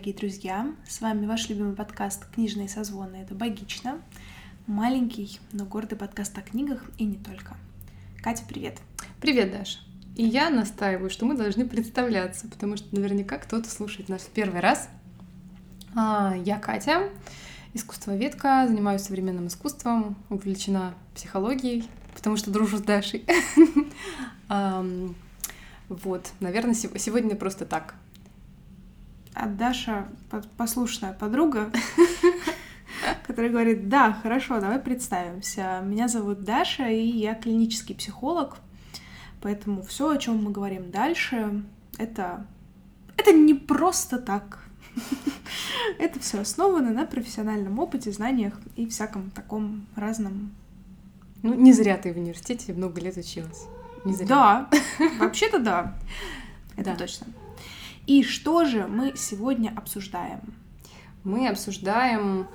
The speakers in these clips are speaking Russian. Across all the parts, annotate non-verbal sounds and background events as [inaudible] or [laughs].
Дорогие друзья! С вами ваш любимый подкаст «Книжные созвоны» — это «Богично». Маленький, но гордый подкаст о книгах и не только. Катя, привет! Привет, Даша! И я настаиваю, что мы должны представляться, потому что наверняка кто-то слушает нас в первый раз. А, я Катя, искусствоведка, занимаюсь современным искусством, увлечена психологией, потому что дружу с Дашей. [laughs] Вот, наверное, сегодня просто так. А Даша послушная подруга, [laughs] которая говорит, да, хорошо, давай представимся. Меня зовут Даша, и я клинический психолог, поэтому все, о чем мы говорим дальше, это, это не просто так. [laughs] Это все основано на профессиональном опыте, знаниях и всяком таком разном. Ну, не зря ты в университете много лет училась. Не зря. Да, вообще-то да. Это да. точно. И что же мы сегодня обсуждаем? Мы обсуждаем,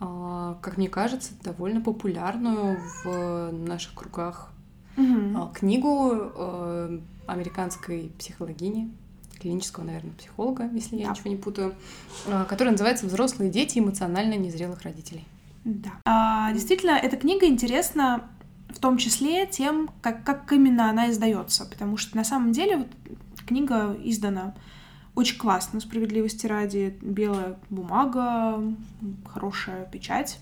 а, как мне кажется, довольно популярную в наших кругах угу. книгу а, американской психологини, клинического, наверное, психолога, если да. я ничего не путаю, которая называется «Взрослые дети эмоционально незрелых родителей». Да. А, действительно, эта книга интересна в том числе тем, как, как именно она издается, потому что на самом деле вот книга издана очень классно, справедливости ради, белая бумага, хорошая печать.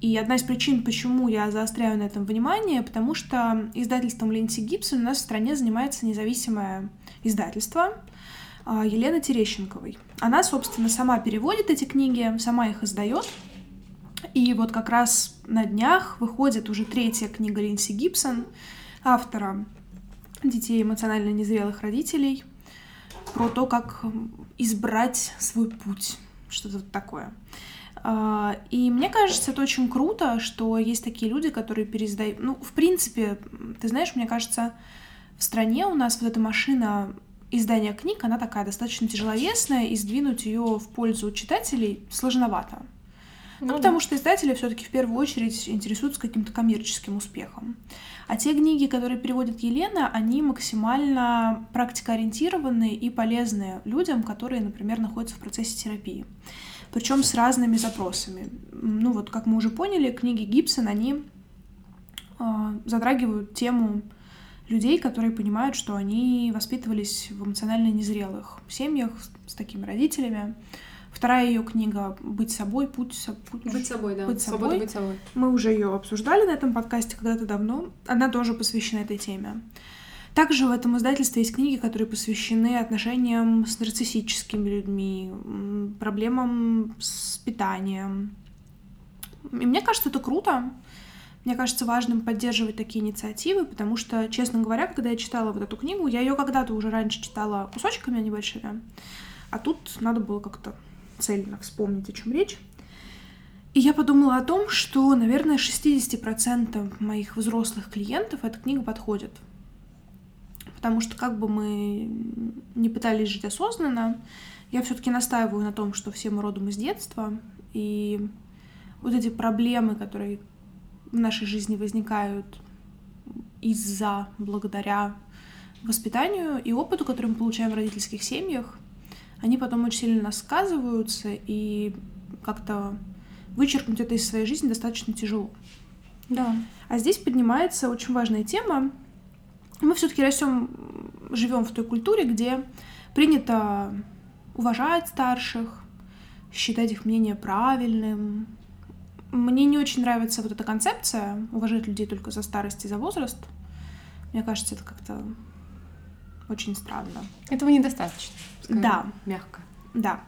И одна из причин, почему я заостряю на этом внимание, потому что издательством Ленси Гибсон у нас в стране занимается независимое издательство а, Елены Терещенковой. Она, собственно, сама переводит эти книги, сама их издает, и вот как раз на днях выходит уже третья книга Линси Гибсон, автора детей эмоционально незрелых родителей, про то, как избрать свой путь, что-то такое. А, и мне кажется, это очень круто, что есть такие люди, которые переиздают... Ну, в принципе, ты знаешь, мне кажется, в стране у нас вот эта машина издания книг, она такая достаточно тяжеловесная, и сдвинуть ее в пользу читателей сложновато. Ну, ну, потому что издатели все-таки в первую очередь интересуются каким-то коммерческим успехом. А те книги, которые переводит Елена, они максимально практикоориентированные и полезные людям, которые, например, находятся в процессе терапии. Причем с разными запросами. Ну вот, как мы уже поняли, книги Гибсон, они э, затрагивают тему людей, которые понимают, что они воспитывались в эмоционально незрелых семьях с такими родителями, Вторая ее книга «Быть собой. Путь, путь быть собой, да. Быть собой. быть собой. Мы уже ее обсуждали на этом подкасте когда-то давно. Она тоже посвящена этой теме. Также в этом издательстве есть книги, которые посвящены отношениям с нарциссическими людьми, проблемам с питанием. И мне кажется, это круто. Мне кажется важным поддерживать такие инициативы, потому что, честно говоря, когда я читала вот эту книгу, я ее когда-то уже раньше читала кусочками небольшими, а тут надо было как-то цельно вспомнить, о чем речь. И я подумала о том, что, наверное, 60% моих взрослых клиентов эта книга подходит. Потому что как бы мы не пытались жить осознанно, я все-таки настаиваю на том, что все мы родом из детства, и вот эти проблемы, которые в нашей жизни возникают из-за, благодаря воспитанию и опыту, который мы получаем в родительских семьях, они потом очень сильно сказываются, и как-то вычеркнуть это из своей жизни достаточно тяжело. Да. А здесь поднимается очень важная тема. Мы все-таки растем, живем в той культуре, где принято уважать старших, считать их мнение правильным. Мне не очень нравится вот эта концепция уважать людей только за старость и за возраст. Мне кажется, это как-то очень странно. Этого недостаточно. Да. Мягко. Да.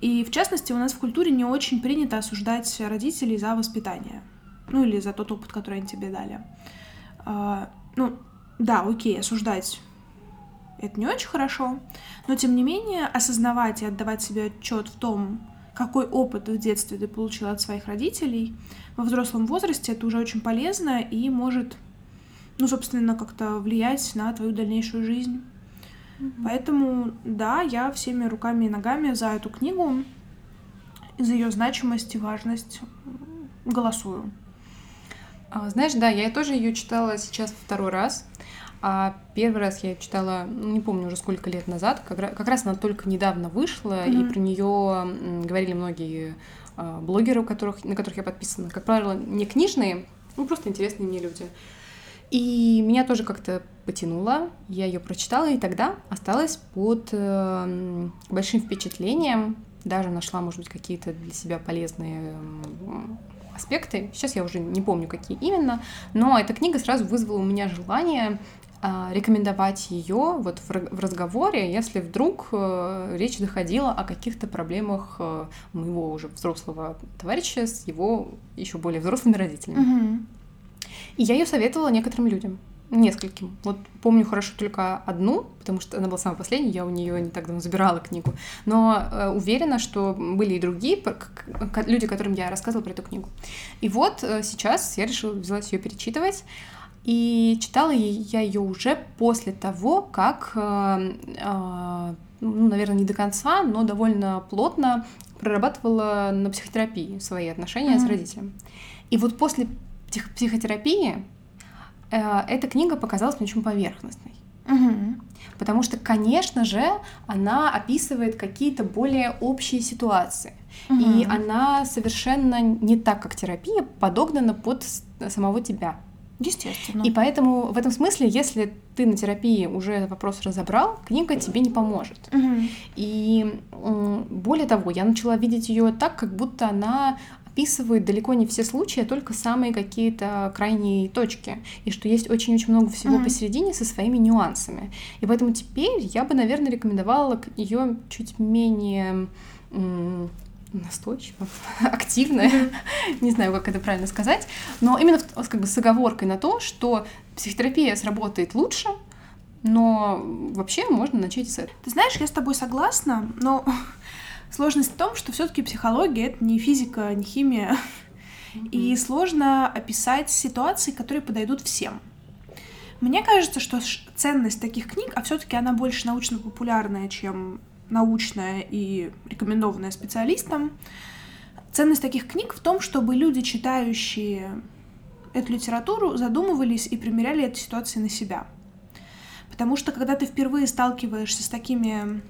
И в частности, у нас в культуре не очень принято осуждать родителей за воспитание. Ну или за тот опыт, который они тебе дали. А, ну, да, окей, осуждать это не очень хорошо, но тем не менее осознавать и отдавать себе отчет в том, какой опыт в детстве ты получил от своих родителей, во взрослом возрасте это уже очень полезно и может, ну, собственно, как-то влиять на твою дальнейшую жизнь. Поэтому, да, я всеми руками и ногами за эту книгу, за ее значимость и важность голосую. А, знаешь, да, я тоже ее читала сейчас второй раз. А первый раз я читала, ну, не помню уже сколько лет назад, как, раз она только недавно вышла, mm-hmm. и про нее говорили многие э, блогеры, у которых, на которых я подписана. Как правило, не книжные, ну просто интересные мне люди. И меня тоже как-то потянуло, я ее прочитала, и тогда осталась под э, большим впечатлением, даже нашла, может быть, какие-то для себя полезные аспекты. Сейчас я уже не помню, какие именно, но эта книга сразу вызвала у меня желание э, рекомендовать ее вот в, разговоре, если вдруг э, речь доходила о каких-то проблемах э, моего уже взрослого товарища с его еще более взрослыми родителями. Mm-hmm. И я ее советовала некоторым людям. Нескольким. Вот помню хорошо только одну, потому что она была самая последняя, я у нее не так давно забирала книгу. Но э, уверена, что были и другие люди, которым я рассказывала про эту книгу. И вот э, сейчас я решила взялась ее перечитывать. И читала я ее уже после того, как, э, э, ну, наверное, не до конца, но довольно плотно прорабатывала на психотерапии свои отношения mm-hmm. с родителем. И вот после псих психотерапии э, эта книга показалась мне очень поверхностной. Угу. Потому что, конечно же, она описывает какие-то более общие ситуации. Угу. И она совершенно не так, как терапия, подогнана под самого тебя. Естественно. И поэтому в этом смысле, если ты на терапии уже этот вопрос разобрал, книга тебе не поможет. Угу. И более того, я начала видеть ее так, как будто она описывает далеко не все случаи, а только самые какие-то крайние точки. И что есть очень-очень много всего mm-hmm. посередине со своими нюансами. И поэтому теперь я бы, наверное, рекомендовала ее чуть менее настойчиво, [laughs] активно, [laughs] не знаю, как это правильно сказать, но именно как бы с оговоркой на то, что психотерапия сработает лучше, но вообще можно начать с этого. Ты знаешь, я с тобой согласна, но [laughs] Сложность в том, что все-таки психология это не физика, не химия. Mm-hmm. И сложно описать ситуации, которые подойдут всем. Мне кажется, что ценность таких книг, а все-таки она больше научно-популярная, чем научная и рекомендованная специалистам. Ценность таких книг в том, чтобы люди, читающие эту литературу, задумывались и примеряли эту ситуацию на себя. Потому что когда ты впервые сталкиваешься с такими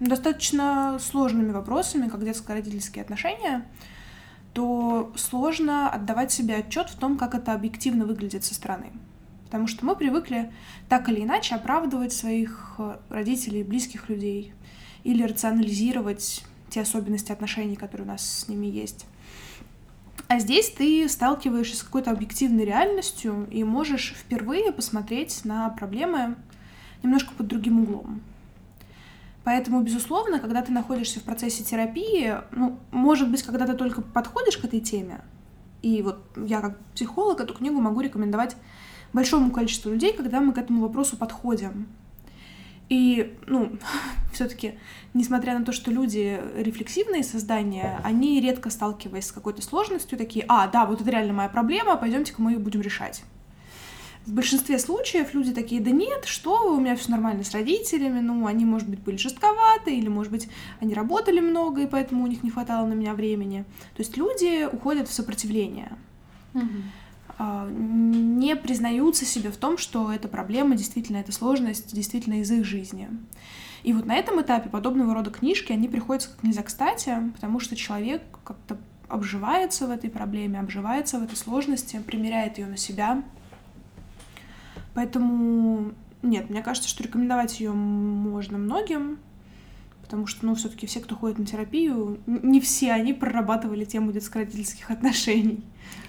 достаточно сложными вопросами, как детско-родительские отношения, то сложно отдавать себе отчет в том, как это объективно выглядит со стороны. Потому что мы привыкли так или иначе оправдывать своих э, родителей, близких людей, или рационализировать те особенности отношений, которые у нас с ними есть. А здесь ты сталкиваешься с какой-то объективной реальностью и можешь впервые посмотреть на проблемы немножко под другим углом. Поэтому, безусловно, когда ты находишься в процессе терапии, ну, может быть, когда ты только подходишь к этой теме, и вот я как психолог эту книгу могу рекомендовать большому количеству людей, когда мы к этому вопросу подходим. И, ну, [laughs] все-таки, несмотря на то, что люди рефлексивные создания, они редко сталкиваясь с какой-то сложностью, такие, а, да, вот это реально моя проблема, пойдемте-ка мы ее будем решать. В большинстве случаев люди такие, да нет, что у меня все нормально с родителями, ну, они, может быть, были жестковаты, или, может быть, они работали много, и поэтому у них не хватало на меня времени. То есть люди уходят в сопротивление. Угу. Не признаются себе в том, что эта проблема, действительно, эта сложность, действительно из их жизни. И вот на этом этапе подобного рода книжки, они приходятся как нельзя кстати, потому что человек как-то обживается в этой проблеме, обживается в этой сложности, примеряет ее на себя, Поэтому нет, мне кажется, что рекомендовать ее можно многим, потому что, ну, все-таки все, кто ходит на терапию, не все они прорабатывали тему детско-родительских отношений.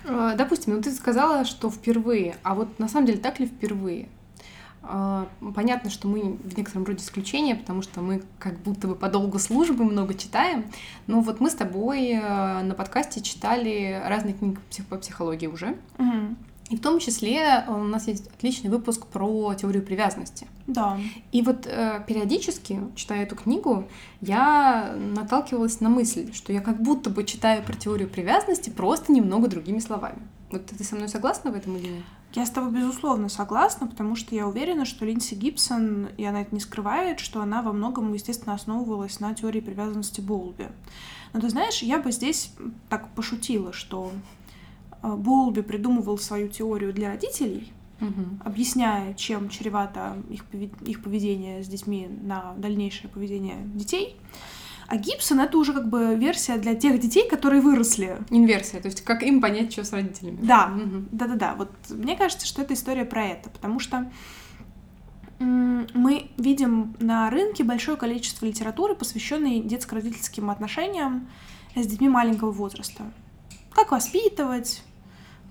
А, допустим, ну ты сказала, что впервые, а вот на самом деле так ли впервые? А, понятно, что мы в некотором роде исключение, потому что мы как будто бы по долгу службы много читаем. Но вот мы с тобой э, на подкасте читали разные книги по психологии уже. Угу. И в том числе э, у нас есть отличный выпуск про теорию привязанности. Да. И вот э, периодически, читая эту книгу, я наталкивалась на мысль, что я как будто бы читаю про теорию привязанности просто немного другими словами. Вот ты со мной согласна в этом или нет? Я с тобой, безусловно, согласна, потому что я уверена, что Линдси Гибсон, и она это не скрывает, что она во многом, естественно, основывалась на теории привязанности Болби. Но ты знаешь, я бы здесь так пошутила, что Болби придумывал свою теорию для родителей, Мгм. объясняя, чем чревато их, их поведение с детьми на дальнейшее поведение детей. А Гибсон это уже как бы версия для тех детей, которые выросли. Инверсия, то есть как им понять, что с родителями. Да. Мгм. Да-да-да, вот мне кажется, что это история про это, потому что мы видим на рынке большое количество литературы, посвященной детско-родительским отношениям с детьми маленького возраста. Как воспитывать,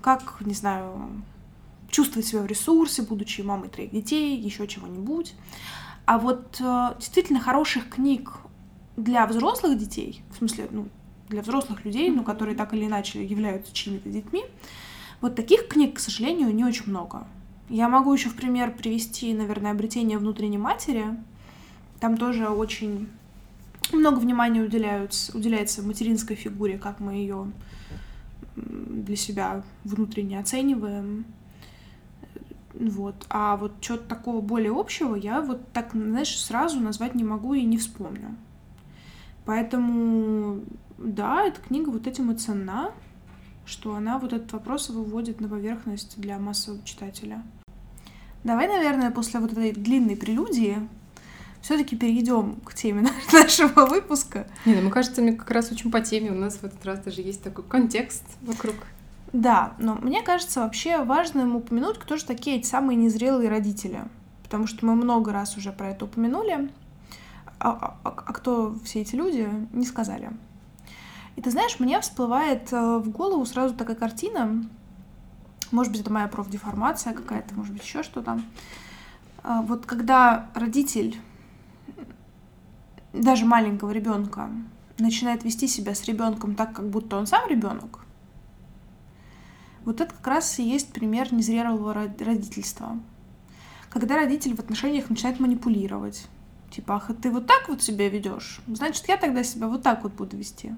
как, не знаю, чувствовать себя в ресурсе, будучи мамой троих детей, еще чего-нибудь. А вот э, действительно хороших книг для взрослых детей, в смысле, ну, для взрослых людей, ну, которые так или иначе являются чьими-то детьми, вот таких книг, к сожалению, не очень много. Я могу еще в пример привести, наверное, обретение внутренней матери. Там тоже очень много внимания уделяются, уделяется материнской фигуре, как мы ее для себя внутренне оцениваем. Вот. А вот чего-то такого более общего я вот так, знаешь, сразу назвать не могу и не вспомню. Поэтому, да, эта книга вот этим и ценна, что она вот этот вопрос выводит на поверхность для массового читателя. Давай, наверное, после вот этой длинной прелюдии все-таки перейдем к теме [laughs] нашего выпуска. Не, ну, мне кажется, мне как раз очень по теме. У нас в этот раз даже есть такой контекст вокруг. Да, но мне кажется вообще важным упомянуть, кто же такие эти самые незрелые родители. Потому что мы много раз уже про это упомянули, а, а, а кто все эти люди, не сказали. И ты знаешь, мне всплывает э, в голову сразу такая картина, может быть, это моя профдеформация какая-то, может быть, еще что-то. А, Вот когда родитель даже маленького ребенка начинает вести себя с ребенком так, как будто он сам ребенок, вот это как раз и есть пример незрелого ро- родительства. Когда родитель в отношениях начинает манипулировать. Типа, ах, ты вот так вот себя ведешь, значит, я тогда себя вот так вот буду вести.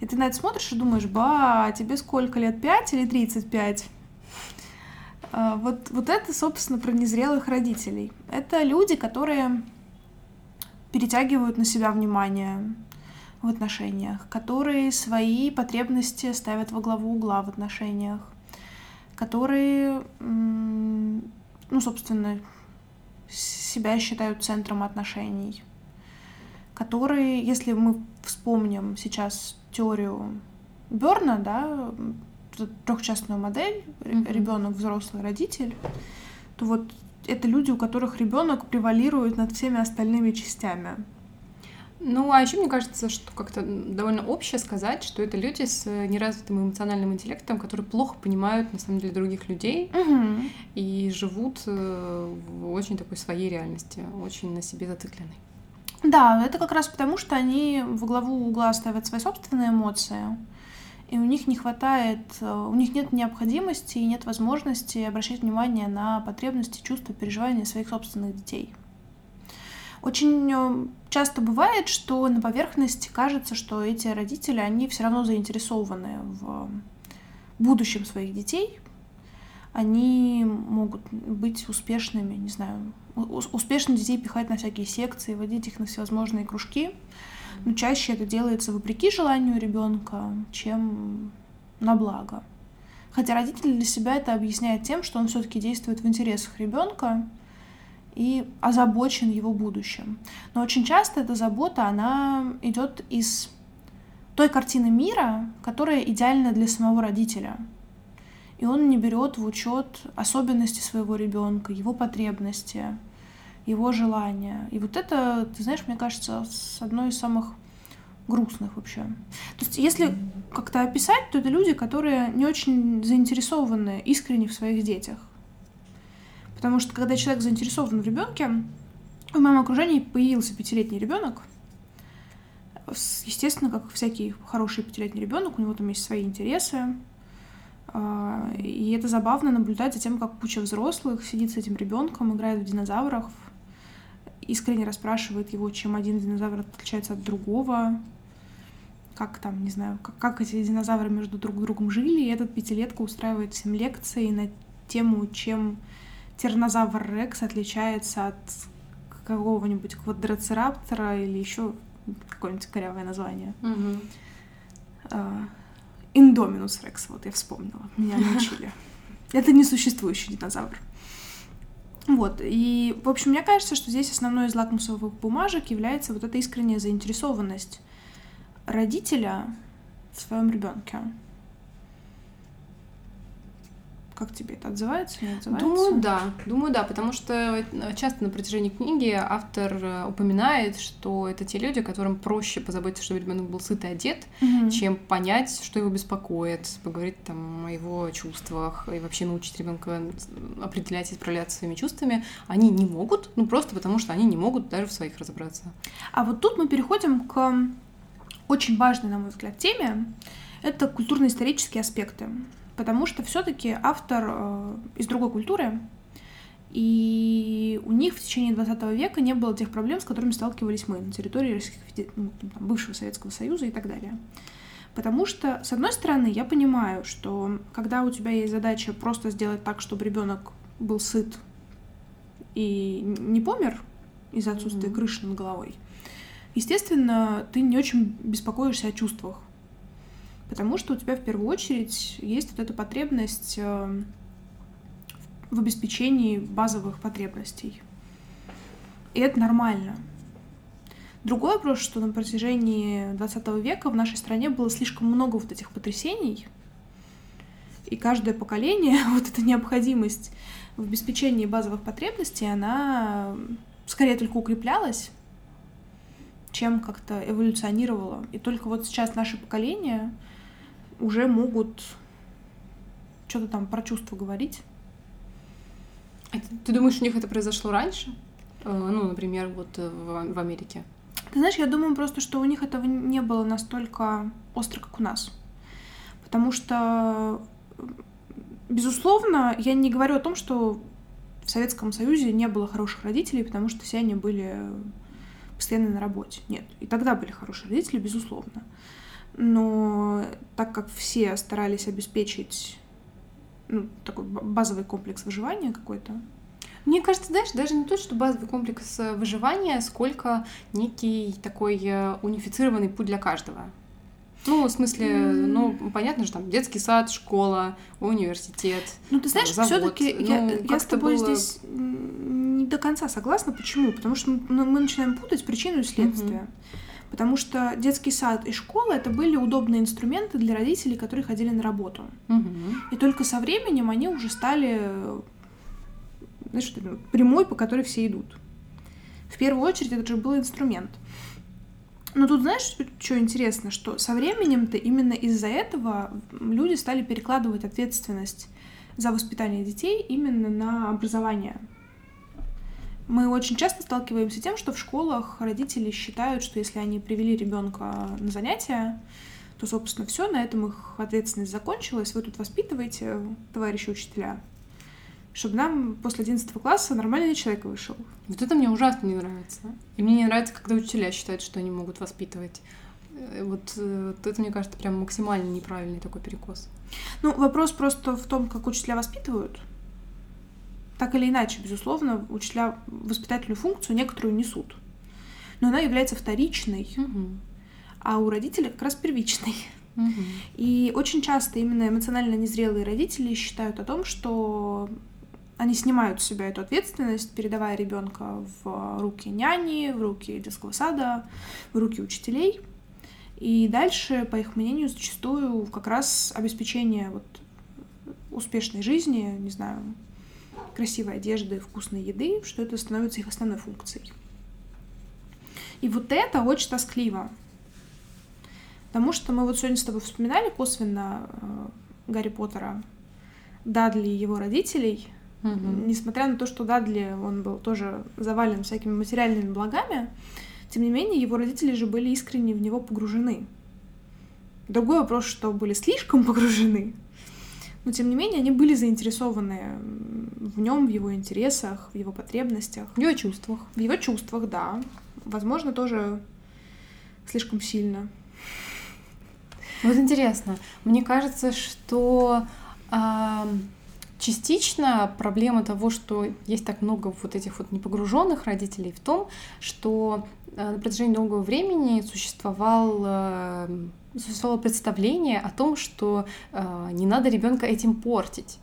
И ты на это смотришь и думаешь, ба, тебе сколько лет, 5 или 35? А, Вот, вот это, собственно, про незрелых родителей. Это люди, которые перетягивают на себя внимание в отношениях, которые свои потребности ставят во главу угла в отношениях, которые, ну, собственно, себя считают центром отношений, которые, если мы вспомним сейчас теорию Берна, да, трехчастную модель, Мгм. ребенок, взрослый, родитель, то вот это люди, у которых ребенок превалирует над всеми остальными частями. Ну, а еще мне кажется, что как-то довольно общее сказать, что это люди с э, неразвитым эмоциональным интеллектом, которые плохо понимают, на самом деле, других людей и живут э, в очень такой своей реальности, очень на себе зацикленной. Да, это как раз потому, что они во главу угла ставят свои собственные эмоции, и у них не хватает, э, у них нет необходимости и нет возможности обращать внимание на потребности, чувства, переживания своих собственных детей. Очень э, часто бывает, что на поверхности кажется, что эти родители, они все равно заинтересованы в будущем своих детей, они могут быть успешными, не знаю, успешно детей пихать на всякие секции, водить их на всевозможные кружки. Но чаще это делается вопреки желанию ребенка, чем на благо. Хотя родитель для себя это объясняет тем, что он все-таки действует в интересах ребенка и озабочен его будущим. Но очень часто эта забота, она идет из той картины мира, которая идеальна для самого родителя. И он не берет в учет особенности своего ребенка, его потребности, его желания. И вот это, ты знаешь, мне кажется, с одной из самых грустных вообще. То есть, если как-то описать, то это люди, которые не очень заинтересованы искренне в своих детях. Потому что когда человек заинтересован в ребенке, в моем окружении появился пятилетний ребенок. Естественно, как всякий хороший пятилетний ребенок, у него там есть свои интересы. А, И это забавно наблюдать за тем, как куча взрослых сидит с этим ребенком, играет в динозавров, искренне расспрашивает его, чем один динозавр отличается от другого, как там, не знаю, как, как эти динозавры между друг другом жили, и этот пятилетка устраивает всем лекции на тему, чем тираннозавр Рекс отличается от какого-нибудь квадроцираптора или еще какое-нибудь корявое название. А, Индоминус Рекс, вот я вспомнила, меня научили. [laughs] Это не существующий динозавр. Вот, и, в общем, мне кажется, что здесь основной из лакмусовых бумажек является вот эта искренняя заинтересованность родителя в своем ребенке. Как тебе это отзывается, не отзывается? Думаю, да. Думаю, да, потому что э, часто на протяжении книги автор э, упоминает, что это те люди, которым проще позаботиться, чтобы ребенок был сыт и одет, угу. чем понять, что его беспокоит, поговорить там о его чувствах и вообще научить ребенка определять и справляться своими чувствами. Они не могут, ну просто потому что они не могут даже в своих разобраться. А вот тут мы переходим к очень важной, на мой взгляд, теме. Это культурно-исторические аспекты потому что все-таки автор э, из другой культуры, и у них в течение 20 века не было тех проблем, с которыми сталкивались мы на территории ну, там, бывшего Советского Союза и так далее. Потому что, с одной стороны, я понимаю, что когда у тебя есть задача просто сделать так, чтобы ребенок был сыт и не помер из-за отсутствия mm-hmm. крыши над головой, естественно, ты не очень беспокоишься о чувствах Потому что у тебя в первую очередь есть вот эта потребность э, в обеспечении базовых потребностей. И это нормально. Другой вопрос, что на протяжении 20 века в нашей стране было слишком много вот этих потрясений, и каждое поколение, [laughs] вот эта необходимость в обеспечении базовых потребностей, она скорее только укреплялась, чем как-то эволюционировала. И только вот сейчас наше поколение уже могут что-то там про чувства говорить. А ты, ты думаешь, у них это произошло раньше? Э, ну, например, вот э, в, в Америке. Ты знаешь, я думаю просто, что у них этого не было настолько остро, как у нас. Потому что, безусловно, я не говорю о том, что в Советском Союзе не было хороших родителей, потому что все они были постоянно на работе. Нет. И тогда были хорошие родители, безусловно но так как все старались обеспечить ну, такой базовый комплекс выживания какой-то, мне кажется, знаешь, даже не то, что базовый комплекс э, выживания, сколько некий такой э, унифицированный путь для каждого. Ну, в смысле, mm. ну, понятно же, там детский сад, школа, университет. Ну, ты знаешь, все-таки ну, я, я с тобой было... здесь не до конца согласна. Почему? Потому что мы, мы начинаем путать причину и следствие. Mm-hmm. Потому что детский сад и школа это были удобные инструменты для родителей, которые ходили на работу. Угу. И только со временем они уже стали знаешь, прямой, по которой все идут. В первую очередь это же был инструмент. Но тут знаешь, что интересно, что со временем-то именно из-за этого люди стали перекладывать ответственность за воспитание детей именно на образование. Мы очень часто сталкиваемся с тем, что в школах родители считают, что если они привели ребенка на занятия, то, собственно, все, на этом их ответственность закончилась. Вы тут воспитываете, товарищи учителя, чтобы нам после 11 класса нормальный человек вышел. Вот это мне ужасно не нравится. И мне не нравится, когда учителя считают, что они могут воспитывать. Э, вот э, это, мне кажется, прям максимально неправильный такой перекос. Ну, вопрос просто в том, как учителя воспитывают. Так или иначе, безусловно, учителя воспитательную функцию некоторую несут. Но она является вторичной, угу. а у родителей как раз первичной. Угу. И очень часто именно эмоционально незрелые родители считают о том, что они снимают с себя эту ответственность, передавая ребенка в руки няни, в руки детского сада, в руки учителей. И дальше, по их мнению, зачастую как раз обеспечение вот успешной жизни, не знаю, красивой одежды, вкусной еды, что это становится их основной функцией. И вот это очень тоскливо. Потому что мы вот сегодня с тобой вспоминали косвенно э, Гарри Поттера, Дадли и его родителей. Mm-hmm. Несмотря на то, что Дадли, он был тоже завален всякими материальными благами, тем не менее, его родители же были искренне в него погружены. Другой вопрос, что были слишком погружены, но тем не менее они были заинтересованы в нем, в его интересах, в его потребностях. В его чувствах. В его чувствах, да. Возможно, тоже слишком сильно. Вот интересно. Мне кажется, что э, частично проблема того, что есть так много вот этих вот непогруженных родителей, в том, что э, на протяжении долгого времени существовал э, существовало представление о том, что э, не надо ребенка этим портить.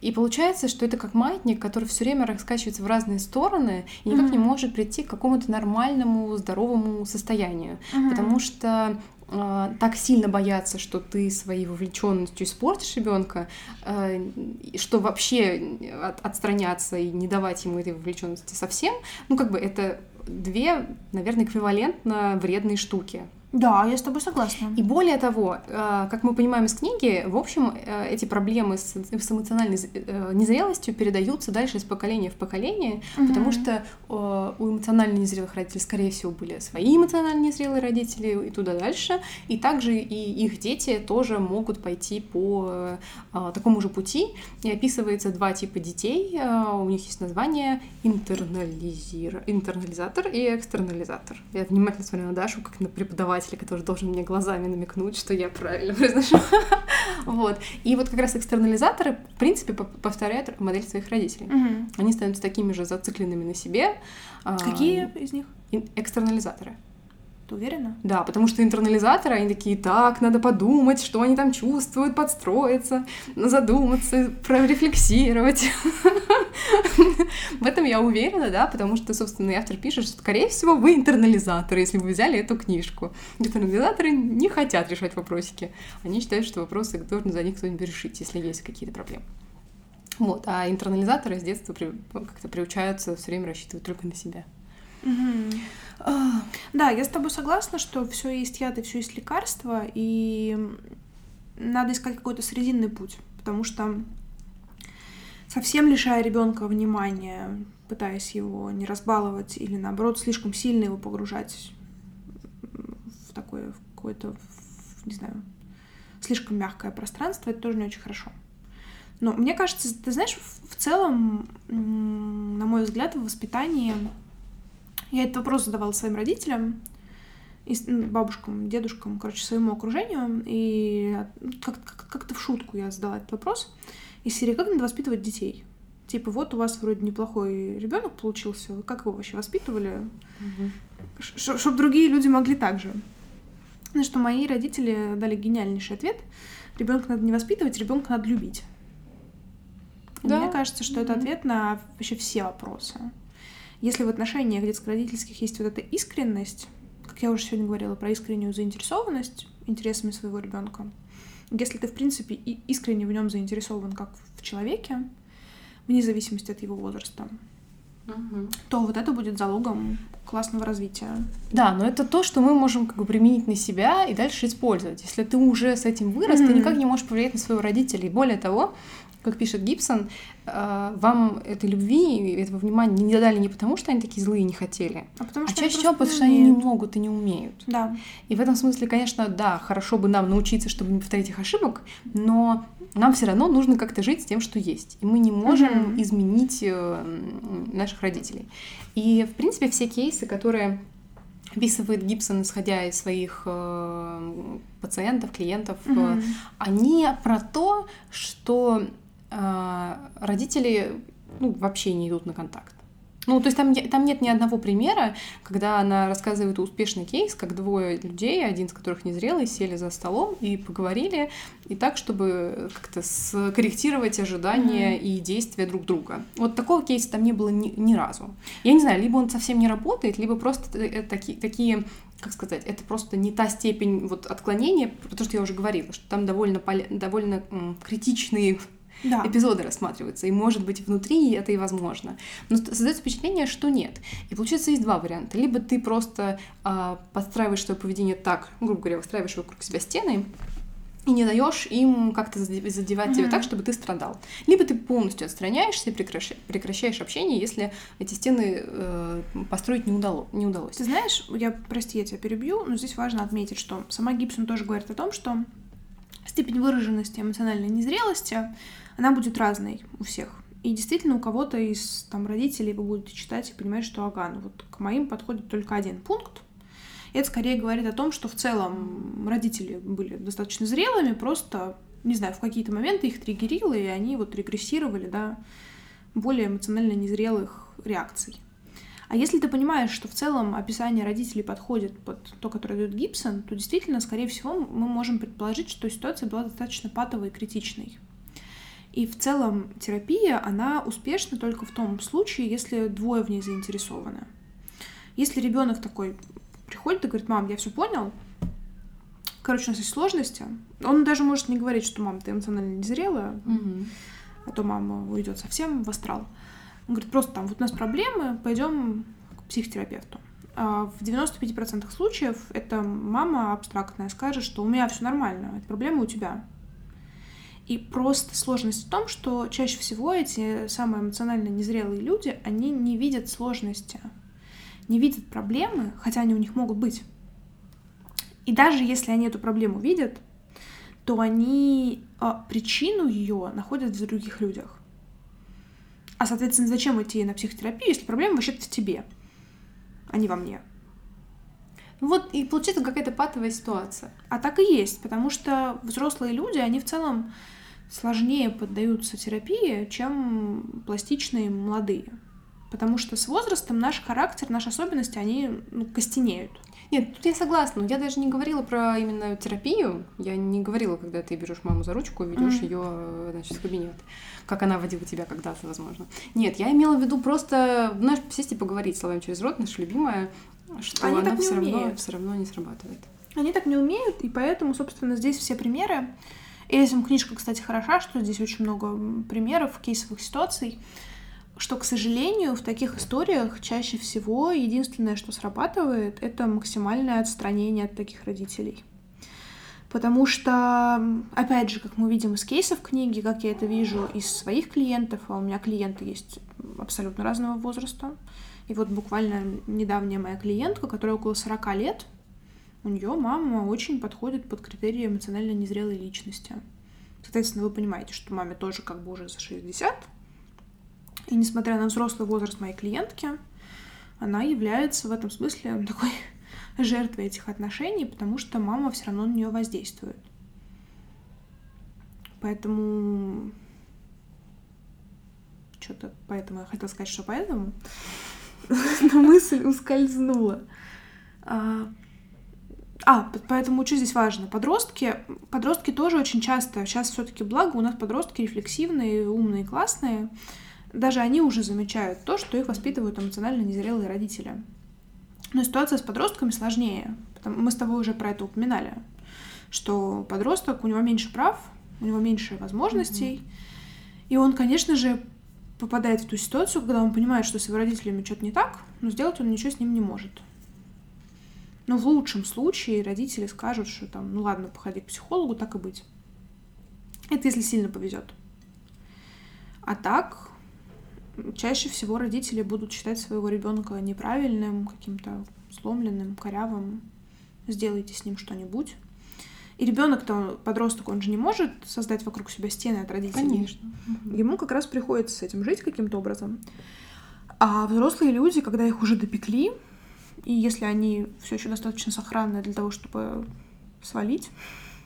И получается, что это как маятник, который все время раскачивается в разные стороны и никак mm-hmm. не может прийти к какому-то нормальному, здоровому состоянию. Mm-hmm. Потому что э, так сильно бояться, что ты своей вовлеченностью испортишь ребенка, э, что вообще от, отстраняться и не давать ему этой вовлеченности совсем, ну как бы это две, наверное, эквивалентно вредные штуки. Да, я с тобой согласна. И более того, э, как мы понимаем из книги, в общем, э, эти проблемы с, эмоциональной э, незрелостью передаются дальше из поколения в поколение, угу. потому что у эмоционально незрелых родителей, скорее всего, были свои эмоционально незрелые родители и туда дальше, и также и их дети тоже могут пойти по такому же пути. И описывается два типа детей, у них есть название интернализир... интернализатор и экстернализатор. Я внимательно смотрю на Дашу, как на преподавателя преподавателя, который должен мне глазами намекнуть, что я правильно [laughs] произношу. вот. И вот как раз экстернализаторы, в принципе, повторяют модель своих родителей. Они становятся такими же зацикленными на себе. А, Какие из них? Экстернализаторы. Ты уверена? Да, потому что интернализаторы, они такие, так, надо подумать, что они там чувствуют, подстроиться, задуматься, прорефлексировать. В этом я уверена, да, потому что, собственно, автор пишет, что, скорее всего, вы интернализаторы, если вы взяли эту книжку. Интернализаторы не хотят решать вопросики. Они считают, что вопросы должен за них кто-нибудь решить, если есть какие-то проблемы. Вот, а интернализаторы с детства при, как-то приучаются все время рассчитывать только на себя. Да, я с тобой согласна, что все есть яд и все есть лекарство, и надо искать какой-то срединный путь, потому что совсем лишая ребенка внимания, пытаясь его не разбаловать или наоборот слишком сильно его погружать в такое в какое-то, не знаю, слишком мягкое пространство, это тоже не очень хорошо. Но мне кажется, ты знаешь, в целом, на мой взгляд, в воспитании я этот вопрос задавала своим родителям, и бабушкам, дедушкам, короче, своему окружению. И как-то как в шутку я задала этот вопрос. Из серии «Как надо воспитывать детей?» Типа, вот у вас вроде неплохой ребенок получился, как его вообще воспитывали? Угу. Чтобы другие люди могли так же. На что мои родители дали гениальнейший ответ. Ребенка надо не воспитывать, ребенка надо любить. Да. Мне кажется, что mm это ответ на вообще все вопросы. Если в отношениях детско-родительских есть вот эта искренность, как я уже сегодня говорила про искреннюю заинтересованность интересами своего ребенка, если ты, в принципе, искренне в нем заинтересован как в человеке, вне зависимости от его возраста, угу. то вот это будет залогом классного развития. Да, но это то, что мы можем как бы применить на себя и дальше использовать. Если ты уже с этим вырос, mm ты никак не можешь повлиять на своего родителя. И более того, как пишет Гибсон, э, вам этой любви, этого внимания не дали не потому, что они такие злые и не хотели, а, потому что а чаще всего потому, что они не могут и не умеют. Да. И в этом смысле, конечно, да, хорошо бы нам научиться, чтобы не повторять их ошибок, но нам все равно нужно как-то жить с тем, что есть. И мы не можем mm изменить э, наших родителей. И, в принципе, все кейсы, которые описывает Гибсон, исходя из своих э, пациентов, клиентов, mm-hmm. они про то, что а, родители ну, вообще не идут на контакт. Ну, то есть там, там нет ни одного примера, когда она рассказывает успешный кейс, как двое людей, один из которых незрелый, сели за столом и поговорили, и так, чтобы как-то скорректировать ожидания mm-hmm. и действия друг друга. Вот такого кейса там не было ни, ни разу. Я не знаю, либо он совсем не работает, либо просто это такие, такие как сказать, это просто не та степень вот отклонения, потому что я уже говорила, что там довольно, довольно критичные да. эпизоды рассматриваются, и может быть внутри это и возможно. Но создается впечатление, что нет. И получается есть два варианта. Либо ты просто э, подстраиваешь свое поведение так, грубо говоря, выстраиваешь вокруг себя стены, и не даешь им как-то задевать mm-hmm. тебя так, чтобы ты страдал. Либо ты полностью отстраняешься и прекращаешь, прекращаешь общение, если эти стены э, построить не, удало, не удалось. Ты знаешь, я, прости, я тебя перебью, но здесь важно отметить, что сама Гибсон тоже говорит о том, что степень выраженности эмоциональной незрелости она будет разной у всех. И действительно, у кого-то из там, родителей вы будете читать и понимать, что ага, ну вот к моим подходит только один пункт. И это скорее говорит о том, что в целом родители были достаточно зрелыми, просто, не знаю, в какие-то моменты их триггерило, и они вот регрессировали до более эмоционально незрелых реакций. А если ты понимаешь, что в целом описание родителей подходит под то, которое дает Гибсон, то действительно, скорее всего, мы можем предположить, что ситуация была достаточно патовой и критичной. И в целом терапия, она успешна только в том случае, если двое в ней заинтересованы. Если ребенок такой приходит и говорит, мам, я все понял, короче, у нас есть сложности, он даже может не говорить, что мам, ты эмоционально незрелая, Мгм. а то мама уйдет совсем в астрал. Он говорит, просто там, вот у нас проблемы, пойдем к психотерапевту. А в 95% случаев эта мама абстрактная скажет, что у меня все нормально, это проблема у тебя. И просто сложность в том, что чаще всего эти самые эмоционально незрелые люди, они не видят сложности, не видят проблемы, хотя они у них могут быть. И даже если они эту проблему видят, то они а, причину ее находят в других людях. А, соответственно, зачем идти на психотерапию, если проблема вообще-то в тебе, а не во мне? Ну Вот и получается какая-то патовая ситуация. А так и есть, потому что взрослые люди, они в целом сложнее поддаются терапии, чем пластичные молодые. Потому что с возрастом наш характер, наши особенности, они ну, костенеют. Нет, тут я согласна. Я даже не говорила про именно терапию. Я не говорила, когда ты берешь маму за ручку и ведешь Мгм. ее, значит, в кабинет. Как она водила тебя когда-то, возможно. Нет, я имела в виду просто, знаешь, сесть и поговорить словами через рот, наша любимая, что Они она все равно, все равно не срабатывает. Они так не умеют, и поэтому, собственно, здесь все примеры. И этим книжка, кстати, хороша, что здесь очень много примеров, кейсовых ситуаций, что, к сожалению, в таких историях чаще всего единственное, что срабатывает, это максимальное отстранение от таких родителей. Потому что, опять же, как мы видим из кейсов книги, как я это вижу из своих клиентов, а у меня клиенты есть абсолютно разного возраста. И вот буквально недавняя моя клиентка, которая около 40 лет, у нее мама очень подходит под критерии эмоционально незрелой личности. Соответственно, вы понимаете, что маме тоже как бы уже за 60. И несмотря на взрослый возраст моей клиентки, она является в этом смысле [laughs] такой жертвой этих отношений, потому что мама все равно на нее воздействует. Поэтому что-то поэтому я хотела сказать, что поэтому, [laughs] мысль ускользнула. А, поэтому что здесь важно? Подростки, подростки тоже очень часто, сейчас все-таки благо, у нас подростки рефлексивные, умные, классные, даже они уже замечают то, что их воспитывают эмоционально незрелые родители. Но ситуация с подростками сложнее. Мы с тобой уже про это упоминали, что подросток, у него меньше прав, у него меньше возможностей, и он, конечно же, попадает в ту ситуацию, когда он понимает, что с его родителями что-то не так, но сделать он ничего с ним не может. Но в лучшем случае родители скажут, что там, ну ладно, походи к психологу, так и быть. Это если сильно повезет. А так, чаще всего родители будут считать своего ребенка неправильным, каким-то сломленным, корявым. Сделайте с ним что-нибудь. И ребенок-то, подросток, он же не может создать вокруг себя стены от родителей. Конечно. Ему как раз приходится с этим жить каким-то образом. А взрослые люди, когда их уже допекли, и если они все еще достаточно сохранны для того, чтобы свалить,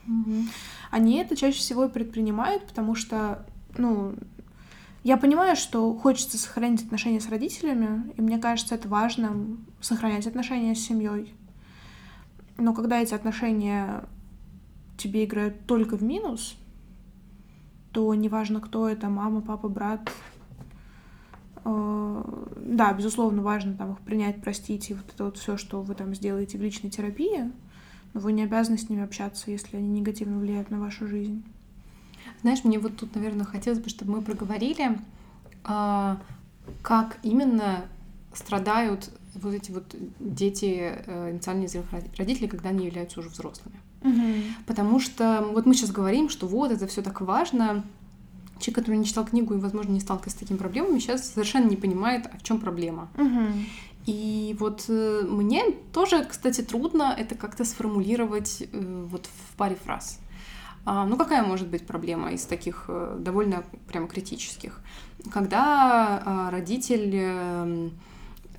Мгм. они это чаще всего и предпринимают, потому что, ну, я понимаю, что хочется сохранить отношения с родителями, и мне кажется, это важно сохранять отношения с семьей. Но когда эти отношения тебе играют только в минус, то неважно, кто это, мама, папа, брат, да, безусловно, важно там их принять, простить, и вот это вот все, что вы там сделаете в личной терапии, но вы не обязаны с ними общаться, если они негативно влияют на вашу жизнь. Знаешь, мне вот тут, наверное, хотелось бы, чтобы мы проговорили, а, как именно страдают вот эти вот дети э, эмоционально незрелых роди- родителей, когда они являются уже взрослыми. Потому что вот мы сейчас говорим, что вот это все так важно. Человек, который не читал книгу и, возможно, не сталкивается с такими проблемами, сейчас совершенно не понимает, а в чем проблема. Мгм. И вот э, мне тоже, кстати, трудно это как-то сформулировать э, вот в паре фраз. А, ну, какая может быть проблема из таких э, довольно прямо критических? Когда а, родитель эм,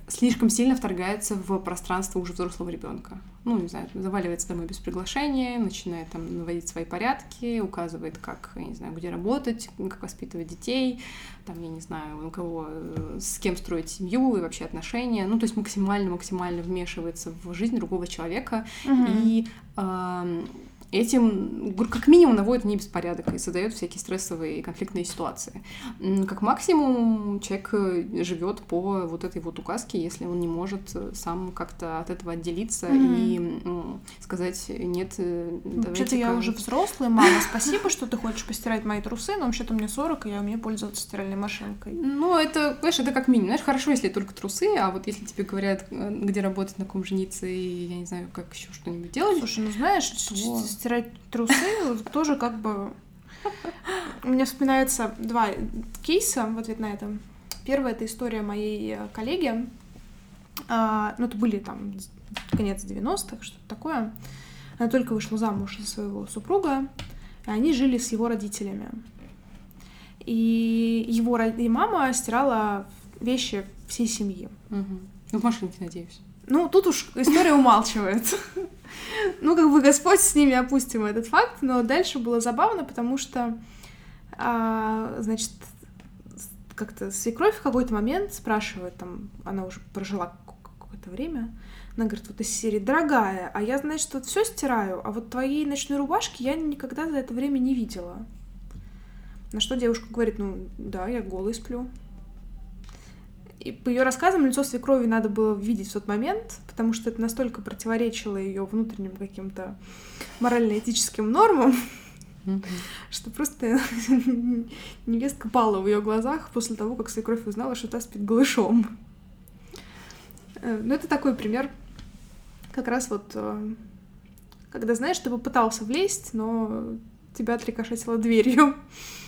слишком сильно вторгается в пространство уже взрослого ребенка. Ну, не знаю, заваливается домой без приглашения, начинает там наводить свои порядки, указывает, как, я не знаю, где работать, как воспитывать детей, там, я не знаю, у кого, э, с кем строить семью и вообще отношения. Ну, то есть максимально-максимально вмешивается в жизнь другого человека. Мгм. И эм, этим, как минимум, наводит не беспорядок и создает всякие стрессовые и конфликтные ситуации. Как максимум, человек э, живет по вот этой вот указке, если он не может э, сам как-то от этого отделиться mm-hmm. и сказать нет, э, Вообще-то я уже взрослая, мама, спасибо, что ты хочешь постирать мои трусы, но вообще-то мне 40, и я умею пользоваться стиральной машинкой. Ну, это, знаешь, это как минимум. Знаешь, хорошо, если только трусы, а вот если тебе говорят, где работать, на ком жениться, и я не знаю, как еще что-нибудь делать. Слушай, ну знаешь. Стирать трусы тоже как бы... Мне вспоминается два кейса в ответ на это. Первая — это история моей э, коллеги. А, ну, это были там конец 90-х, что-то такое. Она только вышла замуж за своего супруга, и они жили с его родителями. И его и мама стирала вещи всей семьи. Угу. Ну, в машинке, надеюсь. Ну, тут уж история умалчивает. Ну, как бы Господь с ними опустим этот факт, но дальше было забавно, потому что, а, значит, как-то свекровь в какой-то момент спрашивает, там, она уже прожила какое-то время, она говорит, вот из серии, дорогая, а я, значит, вот все стираю, а вот твоей ночной рубашки я никогда за это время не видела. На что девушка говорит, ну, да, я голый сплю. И по ее рассказам лицо свекрови надо было видеть в тот момент, потому что это настолько противоречило ее внутренним каким-то морально-этическим нормам, что просто [laughs] невестка пала в ее глазах после того, как свекровь узнала, что та спит голышом. Э, ну, это такой пример, как раз вот, э, когда, знаешь, ты попытался влезть, но тебя отрикошетило дверью.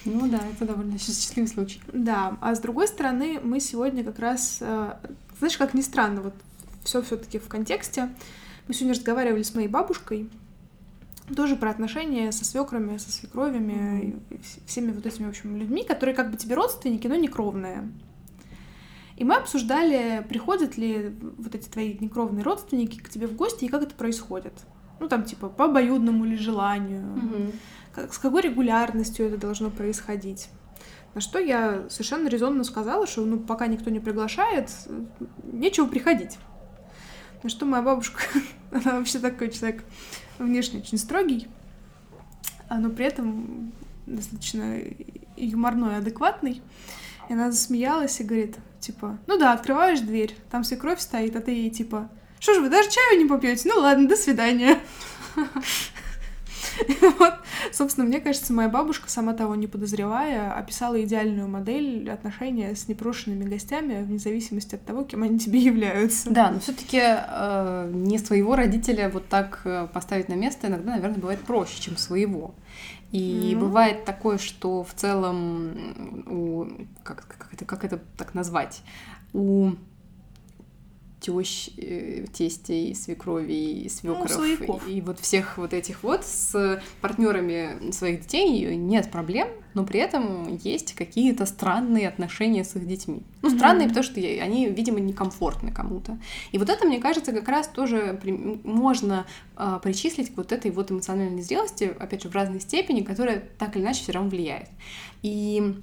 Ну да, это довольно счастливый случай. Да, а с другой стороны, мы сегодня как раз, э, знаешь, как ни странно, вот все все-таки в контексте. Мы сегодня разговаривали с моей бабушкой, тоже про отношения со свекрами, со свекровями, mm-hmm. всеми вот этими, в общем, людьми, которые как бы тебе родственники, но не кровные. И мы обсуждали, приходят ли вот эти твои некровные родственники к тебе в гости и как это происходит. Ну, там, типа, по обоюдному ли желанию. Mm-hmm с какой регулярностью это должно происходить. На что я совершенно резонно сказала, что ну, пока никто не приглашает, нечего приходить. На что моя бабушка, [laughs] она вообще такой человек внешне очень строгий, но при этом достаточно юморной, адекватный. И она засмеялась и говорит, типа, ну да, открываешь дверь, там свекровь стоит, а ты ей типа, что ж вы даже чаю не попьете? Ну ладно, до свидания. [laughs] [laughs] Вот, собственно, мне кажется, моя бабушка, сама того не подозревая, описала идеальную модель отношения с непрошенными гостями, вне зависимости от того, кем они тебе являются. Да, но все таки э, не своего родителя вот так э, поставить на место иногда, наверное, бывает проще, чем своего. И mm-hmm. бывает такое, что в целом у как, как, это, как это так назвать? У тещ, э, тестей, свекровей, свекров ну, и вот всех вот этих вот с партнерами своих детей нет проблем, но при этом есть какие-то странные отношения с их детьми. Ну, странные, mm-hmm. потому что они, видимо, некомфортны кому-то. И вот это, мне кажется, как раз тоже можно э, причислить к вот этой вот эмоциональной зрелости, опять же, в разной степени, которая так или иначе все равно влияет. И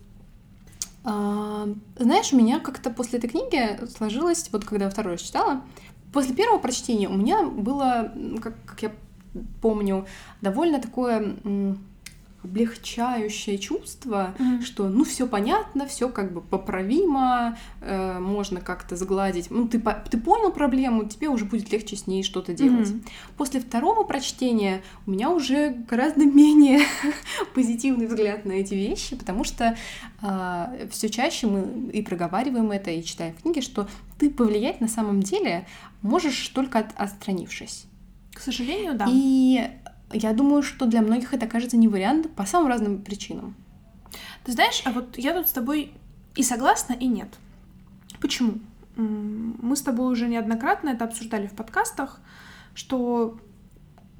знаешь, у меня как-то после этой книги сложилось, вот когда я раз читала, после первого прочтения у меня было, как, как я помню, довольно такое облегчающее чувство, mm-hmm. что ну все понятно, все как бы поправимо, э, можно как-то загладить. Ну ты ты понял проблему, тебе уже будет легче с ней что-то делать. Mm-hmm. После второго прочтения у меня уже гораздо [laughs] менее позитивный взгляд на эти вещи, потому что э, все чаще мы и проговариваем это и читаем в книге, что ты повлиять на самом деле можешь только от, отстранившись. К сожалению, да. И я думаю, что для многих это кажется не вариант по самым разным причинам. Ты знаешь, а вот я тут с тобой и согласна, и нет. Почему? Мы с тобой уже неоднократно это обсуждали в подкастах, что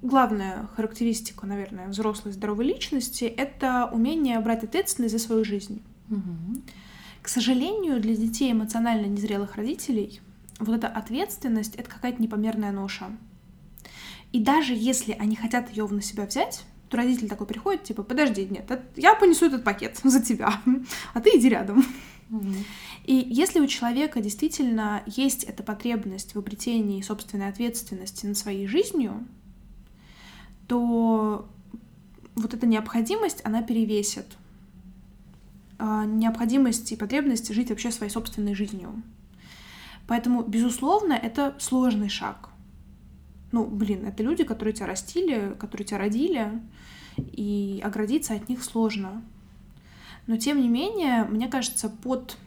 главная характеристика, наверное, взрослой здоровой личности — это умение брать ответственность за свою жизнь. Угу. К сожалению, для детей эмоционально незрелых родителей вот эта ответственность — это какая-то непомерная ноша. И даже если они хотят ее на себя взять, то родитель такой приходит, типа, подожди, нет, я понесу этот пакет [laughs] за тебя, а ты иди рядом. И если у человека действительно есть эта потребность в обретении собственной ответственности над своей жизнью, то вот эта необходимость, она перевесит а, необходимость и потребность жить вообще своей собственной жизнью. Поэтому, безусловно, это сложный шаг. Ну, блин, это люди, которые тебя растили, которые тебя родили, и оградиться от них сложно. Но, тем не менее, мне кажется, под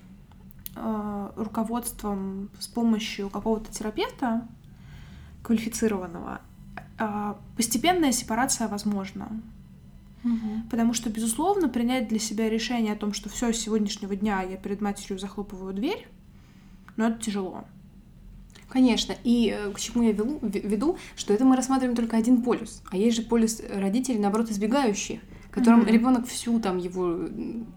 э, руководством с помощью какого-то терапевта квалифицированного э, постепенная сепарация возможна. Угу. Потому что, безусловно, принять для себя решение о том, что все, с сегодняшнего дня я перед матерью захлопываю дверь, но это тяжело. Конечно. И э, к чему я веду, веду, что это мы рассматриваем только один полюс. А есть же полюс родителей, наоборот, избегающих которым mm-hmm. ребенок всю там его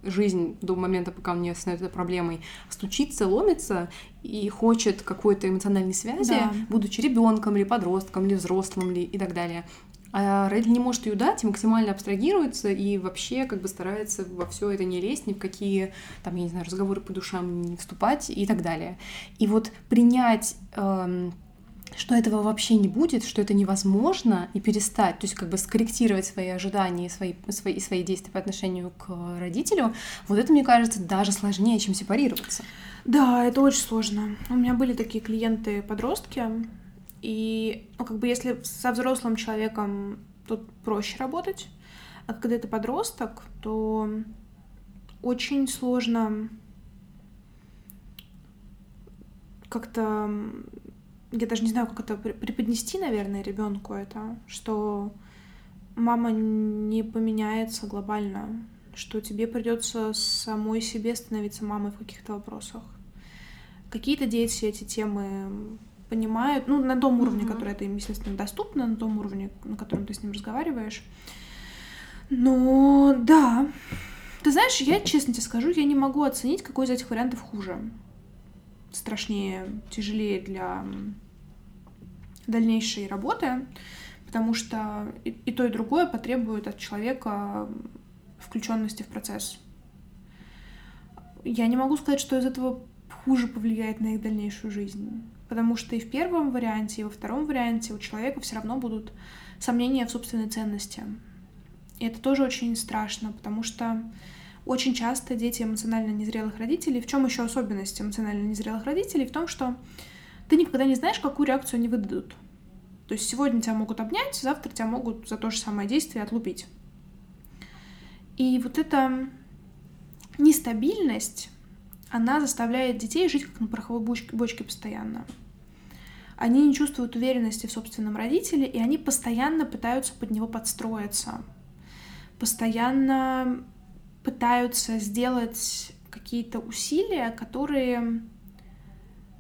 жизнь до момента, пока он не становится проблемой, стучится, ломится и хочет какой-то эмоциональной связи, да. будучи ребенком или подростком, или взрослым, или и так далее. А родитель не может ее дать, максимально абстрагируется и вообще как бы старается во все это не лезть, ни в какие, там, я не знаю, разговоры по душам не вступать и так далее. И вот принять эм, что этого вообще не будет, что это невозможно, и перестать, то есть как бы скорректировать свои ожидания и свои, свои, свои действия по отношению к родителю, вот это, мне кажется, даже сложнее, чем сепарироваться. Да, это очень сложно. У меня были такие клиенты-подростки, и, ну, как бы, если со взрослым человеком тут проще работать, а когда это подросток, то очень сложно как-то я даже не знаю, как это преподнести, наверное, ребенку это, что мама не поменяется глобально, что тебе придется самой себе становиться мамой в каких-то вопросах. Какие-то дети эти темы понимают, ну, на том уровне, mm-hmm. который это им, естественно, доступно, на том уровне, на котором ты с ним разговариваешь. Но да, ты знаешь, я честно тебе скажу, я не могу оценить, какой из этих вариантов хуже. Страшнее, тяжелее для дальнейшей работы, потому что и, и то, и другое потребует от человека включенности в процесс. Я не могу сказать, что из этого хуже повлияет на их дальнейшую жизнь потому что и в первом варианте, и во втором варианте у человека все равно будут сомнения в собственной ценности. И это тоже очень страшно, потому что очень часто дети эмоционально незрелых родителей, в чем еще особенность эмоционально незрелых родителей, в том, что ты никогда не знаешь, какую реакцию они выдадут. То есть сегодня тебя могут обнять, завтра тебя могут за то же самое действие отлупить. И вот эта нестабильность, она заставляет детей жить как на пороховой бочке, постоянно они не чувствуют уверенности в собственном родителе, и они постоянно пытаются под него подстроиться, постоянно пытаются сделать какие-то усилия, которые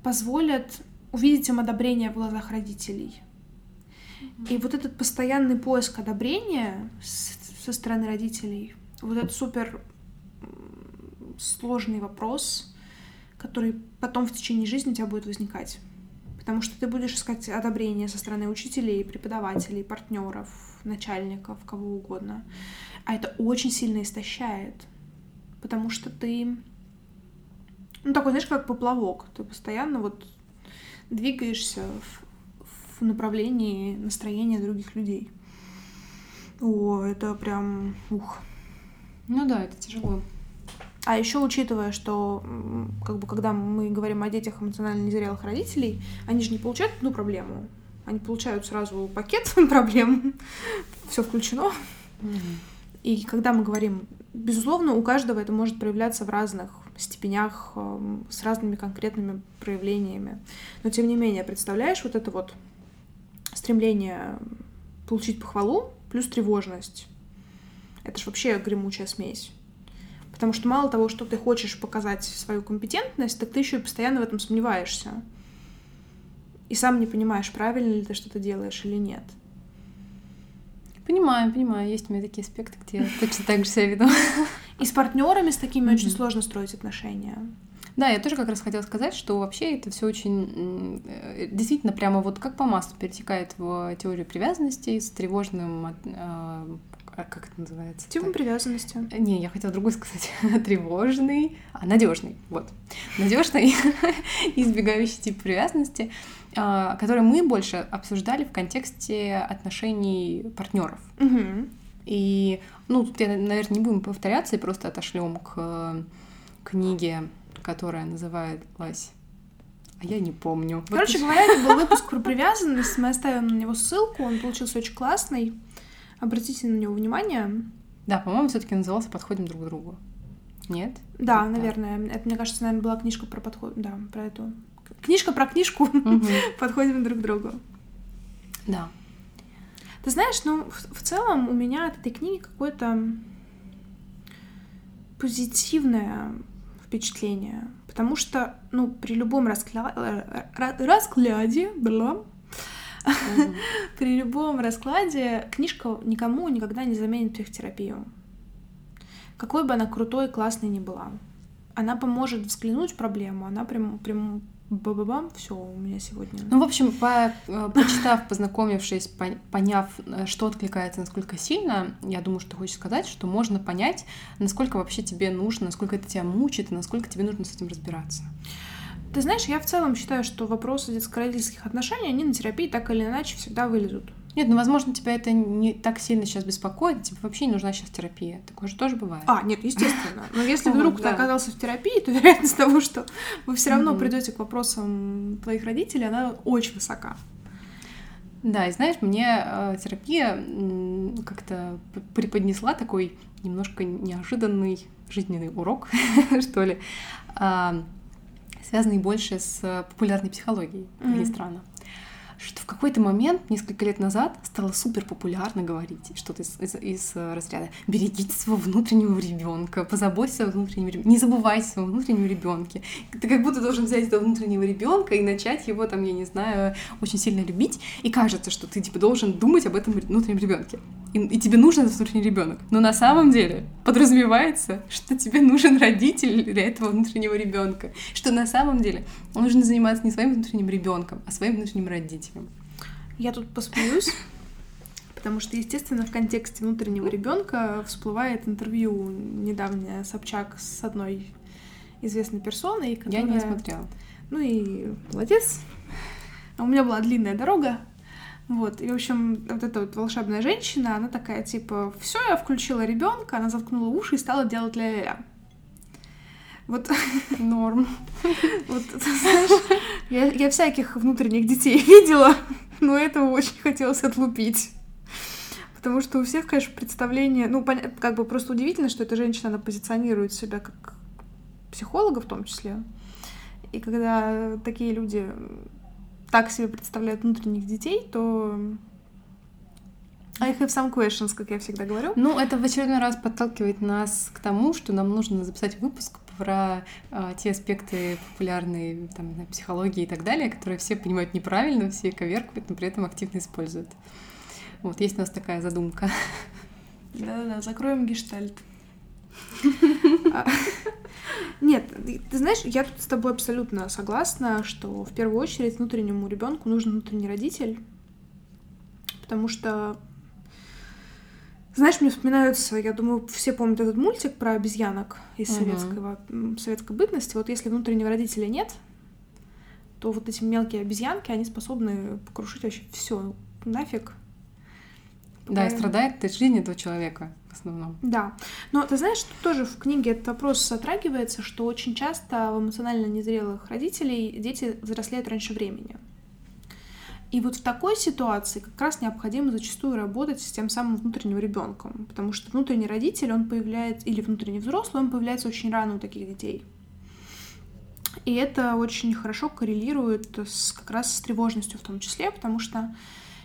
позволят увидеть им одобрение в глазах родителей. И вот этот постоянный поиск одобрения со стороны родителей, вот этот супер сложный вопрос, который потом в течение жизни у тебя будет возникать потому что ты будешь искать одобрение со стороны учителей, преподавателей, партнеров, начальников, кого угодно. А это очень сильно истощает, потому что ты, ну такой, знаешь, как поплавок, ты постоянно вот двигаешься в, в направлении настроения других людей. О, это прям, ух. Ну да, это тяжело. А еще учитывая, что как бы когда мы говорим о детях эмоционально незрелых родителей, они же не получают одну проблему. Они получают сразу пакет [laughs] проблем, все включено. И когда мы говорим, безусловно, у каждого это может проявляться в разных степенях, эм, с разными конкретными проявлениями. Но тем не менее, представляешь вот это вот стремление получить похвалу плюс тревожность. Это же вообще гремучая смесь. Потому что мало того, что ты хочешь показать свою компетентность, так ты еще и постоянно в этом сомневаешься. И сам не понимаешь, правильно ли ты что-то делаешь или нет. Понимаю, понимаю. Есть у меня такие аспекты, где я точно так же себя веду. И с партнерами с такими очень сложно строить отношения. Да, я тоже как раз хотела сказать, что вообще это все очень э, действительно прямо вот как по маслу перетекает в теорию привязанности с тревожным э, как это называется? Типа привязанности. Не, я хотела другой сказать. [laughs] Тревожный, а надежный. Вот. Надежный, [laughs] избегающий тип привязанности, а, который мы больше обсуждали в контексте отношений партнеров. Угу. И, ну, тут я, наверное, не будем повторяться и просто отошлем к книге, которая называлась а я не помню. Короче вот. говоря, это был [laughs] выпуск про привязанность. Мы оставим на него ссылку. Он получился очень классный. Обратите на него внимание. Да, по-моему, все-таки назывался Подходим друг к другу. Нет? Да, это наверное. Это, мне кажется, наверное, была книжка про подход. Да, про эту. Книжка про книжку. [laughs] Подходим друг к другу. Да. Ты знаешь, ну, в, в целом у меня от этой книги какое-то позитивное впечатление. Потому что, ну, при любом раскля... Э, раскладе, [laughs] при любом раскладе книжка никому никогда не заменит психотерапию. Какой бы она крутой и классной ни была. Она поможет взглянуть в проблему, она прям, прям Ба-ба-бам, все у меня сегодня. Ну, в общем, по, э, почитав, познакомившись, поняв, э, что откликается, насколько сильно, я думаю, что ты хочешь сказать, что можно понять, насколько вообще тебе нужно, насколько это тебя мучит, и насколько тебе нужно с этим разбираться. Ты знаешь, я в целом считаю, что вопросы детско-родительских отношений, они на терапии так или иначе всегда вылезут. Нет, ну, возможно, тебя это не так сильно сейчас беспокоит, тебе вообще не нужна сейчас терапия. Такое же тоже бывает. А, нет, естественно. Но если вдруг ты оказался в терапии, то [laughs] вероятность того, что вы все равно придете к вопросам твоих родителей, она очень высока. Да, и знаешь, мне э, терапия как-то преподнесла такой немножко неожиданный жизненный урок, [laughs] что ли, связанный больше с популярной психологией, mm-hmm. или странно что в какой-то момент, несколько лет назад, стало супер популярно говорить что-то из, из, из э, разряда «берегите своего внутреннего ребенка, позаботьтесь о внутреннем ребенке, не забывайте о своем внутреннем ребенке». Ты как будто должен взять этого внутреннего ребенка и начать его там, я не знаю, очень сильно любить, и кажется, что ты типа должен думать об этом внутреннем ребенке. И, и тебе нужен этот внутренний ребенок. Но на самом деле подразумевается, что тебе нужен родитель для этого внутреннего ребенка. Что на самом деле нужно заниматься не своим внутренним ребенком, а своим внутренним родителем родителям. Я тут посмеюсь, [laughs] потому что, естественно, в контексте внутреннего ребенка всплывает интервью недавнее Собчак с одной известной персоной, которая... Я не смотрела. Ну и молодец. У меня была длинная дорога, вот, и, в общем, вот эта вот волшебная женщина, она такая, типа, все, я включила ребенка, она заткнула уши и стала делать ля-ля-ля. Вот [laughs] норм. [laughs] Вот, знаешь, я, я всяких внутренних детей [laughs] видела, но этого очень хотелось отлупить. Потому что у всех, конечно, представление... Ну, как бы просто удивительно, что эта женщина, она позиционирует себя как психолога в том числе. И когда такие люди так себе представляют внутренних детей, то I have some questions, как я всегда говорю. Ну, это в очередной раз подталкивает нас к тому, что нам нужно записать выпуск про э, те аспекты популярной там, психологии и так далее, которые все понимают неправильно, все коверкуют, но при этом активно используют. Вот, есть у нас такая задумка. Да-да-да, закроем гештальт. А, [laughs] нет, ты знаешь, я тут с тобой абсолютно согласна, что в первую очередь внутреннему ребенку нужен внутренний родитель, потому что знаешь, мне вспоминаются, я думаю, все помнят этот мультик про обезьянок из uh-huh. советского, советской бытности. Вот если внутреннего родителя нет, то вот эти мелкие обезьянки, они способны покрушить вообще все нафиг. Да, и страдает от жизни этого человека в основном. Да. Но ты знаешь, тут тоже в книге этот вопрос затрагивается, что очень часто в эмоционально незрелых родителей дети взрослеют раньше времени. И вот в такой ситуации как раз необходимо зачастую работать с тем самым внутренним ребенком, потому что внутренний родитель, он появляется, или внутренний взрослый, он появляется очень рано у таких детей. И это очень хорошо коррелирует с, как раз с тревожностью в том числе, потому что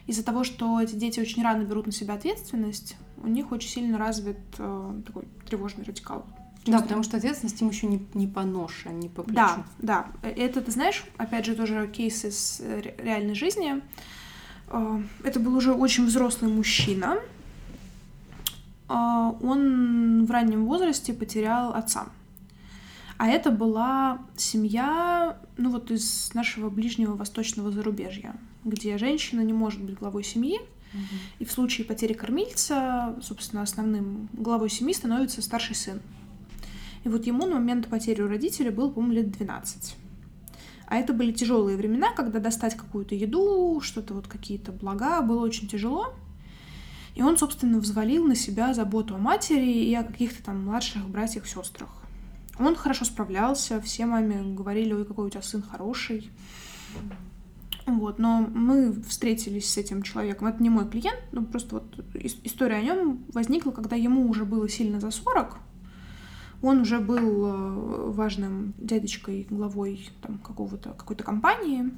из-за того, что эти дети очень рано берут на себя ответственность, у них очень сильно развит э, такой тревожный радикал. Да, потому что ответственность им еще не, не по ноше, не по плечу. Да, да. Это, ты знаешь, опять же, тоже кейс из э, реальной жизни. Э, это был уже очень взрослый мужчина. Э, он в раннем возрасте потерял отца. А это была семья, ну вот из нашего ближнего восточного зарубежья, где женщина не может быть главой семьи, и в случае потери кормильца, собственно, основным главой семьи становится старший сын. И вот ему на момент потери у родителей было, по-моему, лет 12. А это были тяжелые времена, когда достать какую-то еду, что-то вот какие-то блага было очень тяжело. И он, собственно, взвалил на себя заботу о матери и о каких-то там младших братьях, сестрах. Он хорошо справлялся, все маме говорили, ой, какой у тебя сын хороший. Вот, но мы встретились с этим человеком. Это не мой клиент, но просто вот история о нем возникла, когда ему уже было сильно за 40. Он уже был э, важным дядечкой, главой там, какого-то, какой-то компании,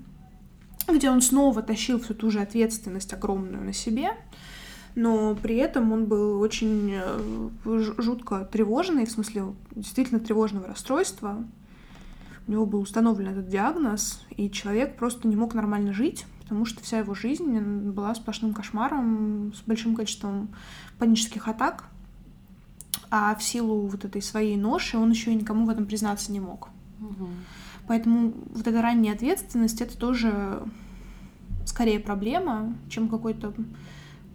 где он снова тащил всю ту же ответственность огромную на себе но при этом он был очень э, жутко тревожный, в смысле действительно тревожного расстройства. У него был установлен этот диагноз, и человек просто не мог нормально жить, потому что вся его жизнь была сплошным кошмаром, с большим количеством панических атак. А в силу вот этой своей ноши он еще и никому в этом признаться не мог. Угу. Поэтому вот эта ранняя ответственность это тоже скорее проблема, чем какой-то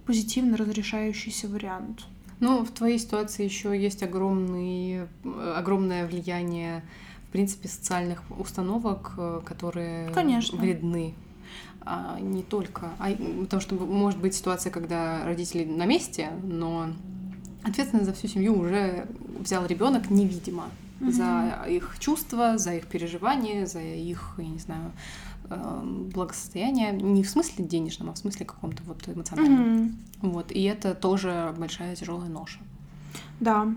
позитивно разрешающийся вариант. Ну, в твоей ситуации еще есть огромный, огромное влияние, в принципе, социальных установок, э, которые Конечно. вредны. А не только. А, потому что может быть ситуация, когда родители на месте, но ответственность за всю семью уже взял ребенок невидимо. Угу. За их чувства, за их переживания, за их, я не знаю, Эм, благосостояния не в смысле денежном, а в смысле каком-то вот эмоциональном. Mm-hmm. Вот, и это тоже большая тяжелая ноша. Да,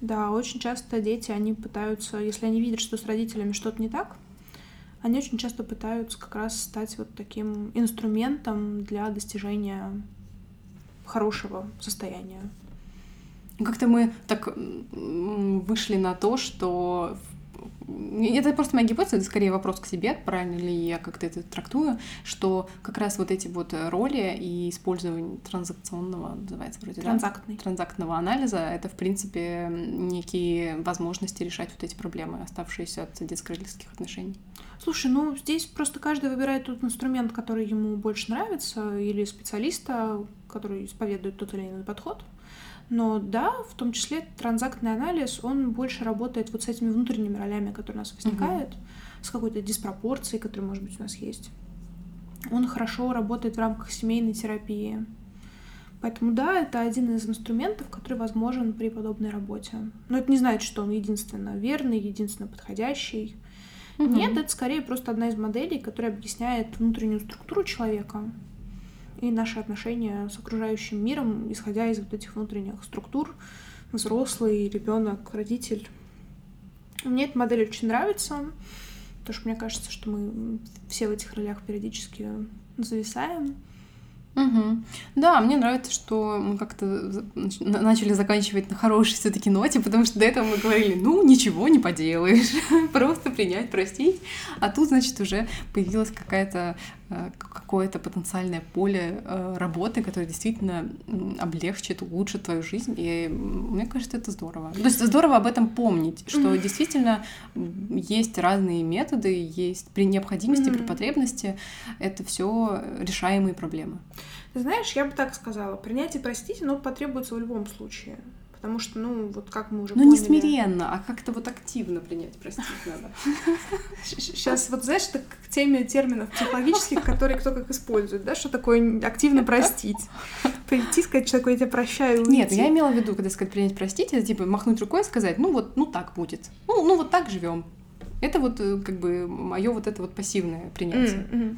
да, очень часто дети, они пытаются, если они видят, что с родителями что-то не так, они очень часто пытаются как раз стать вот таким инструментом для достижения хорошего состояния. Как-то мы так вышли на то, что это просто моя гипотеза, это скорее вопрос к себе, правильно ли я как-то это трактую, что как раз вот эти вот роли и использование транзакционного, называется вроде, Транзактный. да? Транзактного анализа, это, в принципе, некие возможности решать вот эти проблемы, оставшиеся от детско-родительских отношений. Слушай, ну здесь просто каждый выбирает тот инструмент, который ему больше нравится, или специалиста, который исповедует тот или иной подход. Но да, в том числе транзактный анализ, он больше работает вот с этими внутренними ролями, которые у нас возникают, угу. с какой-то диспропорцией, которая, может быть, у нас есть. Он хорошо работает в рамках семейной терапии. Поэтому да, это один из инструментов, который возможен при подобной работе. Но это не значит, что он единственно верный, единственно подходящий. Угу. Нет, это скорее просто одна из моделей, которая объясняет внутреннюю структуру человека, и наши отношения с окружающим миром, исходя из вот этих внутренних структур, взрослый, ребенок, родитель. Мне эта модель очень нравится, потому что мне кажется, что мы все в этих ролях периодически зависаем. Угу. Да, мне нравится, что мы как-то начали заканчивать на хорошей все-таки ноте, потому что до этого мы говорили, ну ничего не поделаешь, [laughs] просто принять, простить, а тут, значит, уже появилась какая-то какое-то потенциальное поле э, работы, которое действительно облегчит, улучшит твою жизнь, и мне кажется, это здорово. То есть здорово об этом помнить, что действительно есть разные методы, есть при необходимости, при потребности, это все решаемые проблемы. Ты знаешь, я бы так сказала, принять и простить, но потребуется в любом случае. Потому что, ну, вот как мы уже Ну, поняли... не смиренно, а как-то вот активно принять, простить надо. Сейчас вот, знаешь, это к теме терминов психологических, которые кто как использует, да, что такое активно простить. Прийти, сказать человеку, я тебя прощаю, Нет, я имела в виду, когда сказать принять, простить, это типа махнуть рукой и сказать, ну вот, ну так будет. Ну, ну вот так живем. Это вот э, как бы мое вот это вот пассивное принятие. Mm-hmm.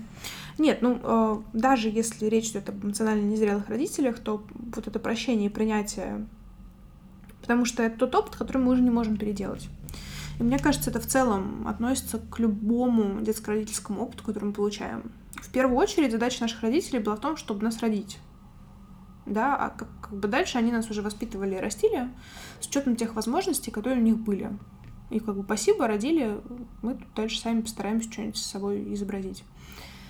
Нет, ну э, даже если речь идет об эмоционально незрелых родителях, то вот это прощение и принятие, потому что это тот опыт, который мы уже не можем переделать. И мне кажется, это в целом относится к любому детско-родительскому опыту, который мы получаем. В первую очередь задача наших родителей была в том, чтобы нас родить. Да, а как, как бы дальше они нас уже воспитывали и растили с учетом тех возможностей, которые у них были. И как бы спасибо, родили, мы тут дальше сами постараемся что-нибудь с собой изобразить.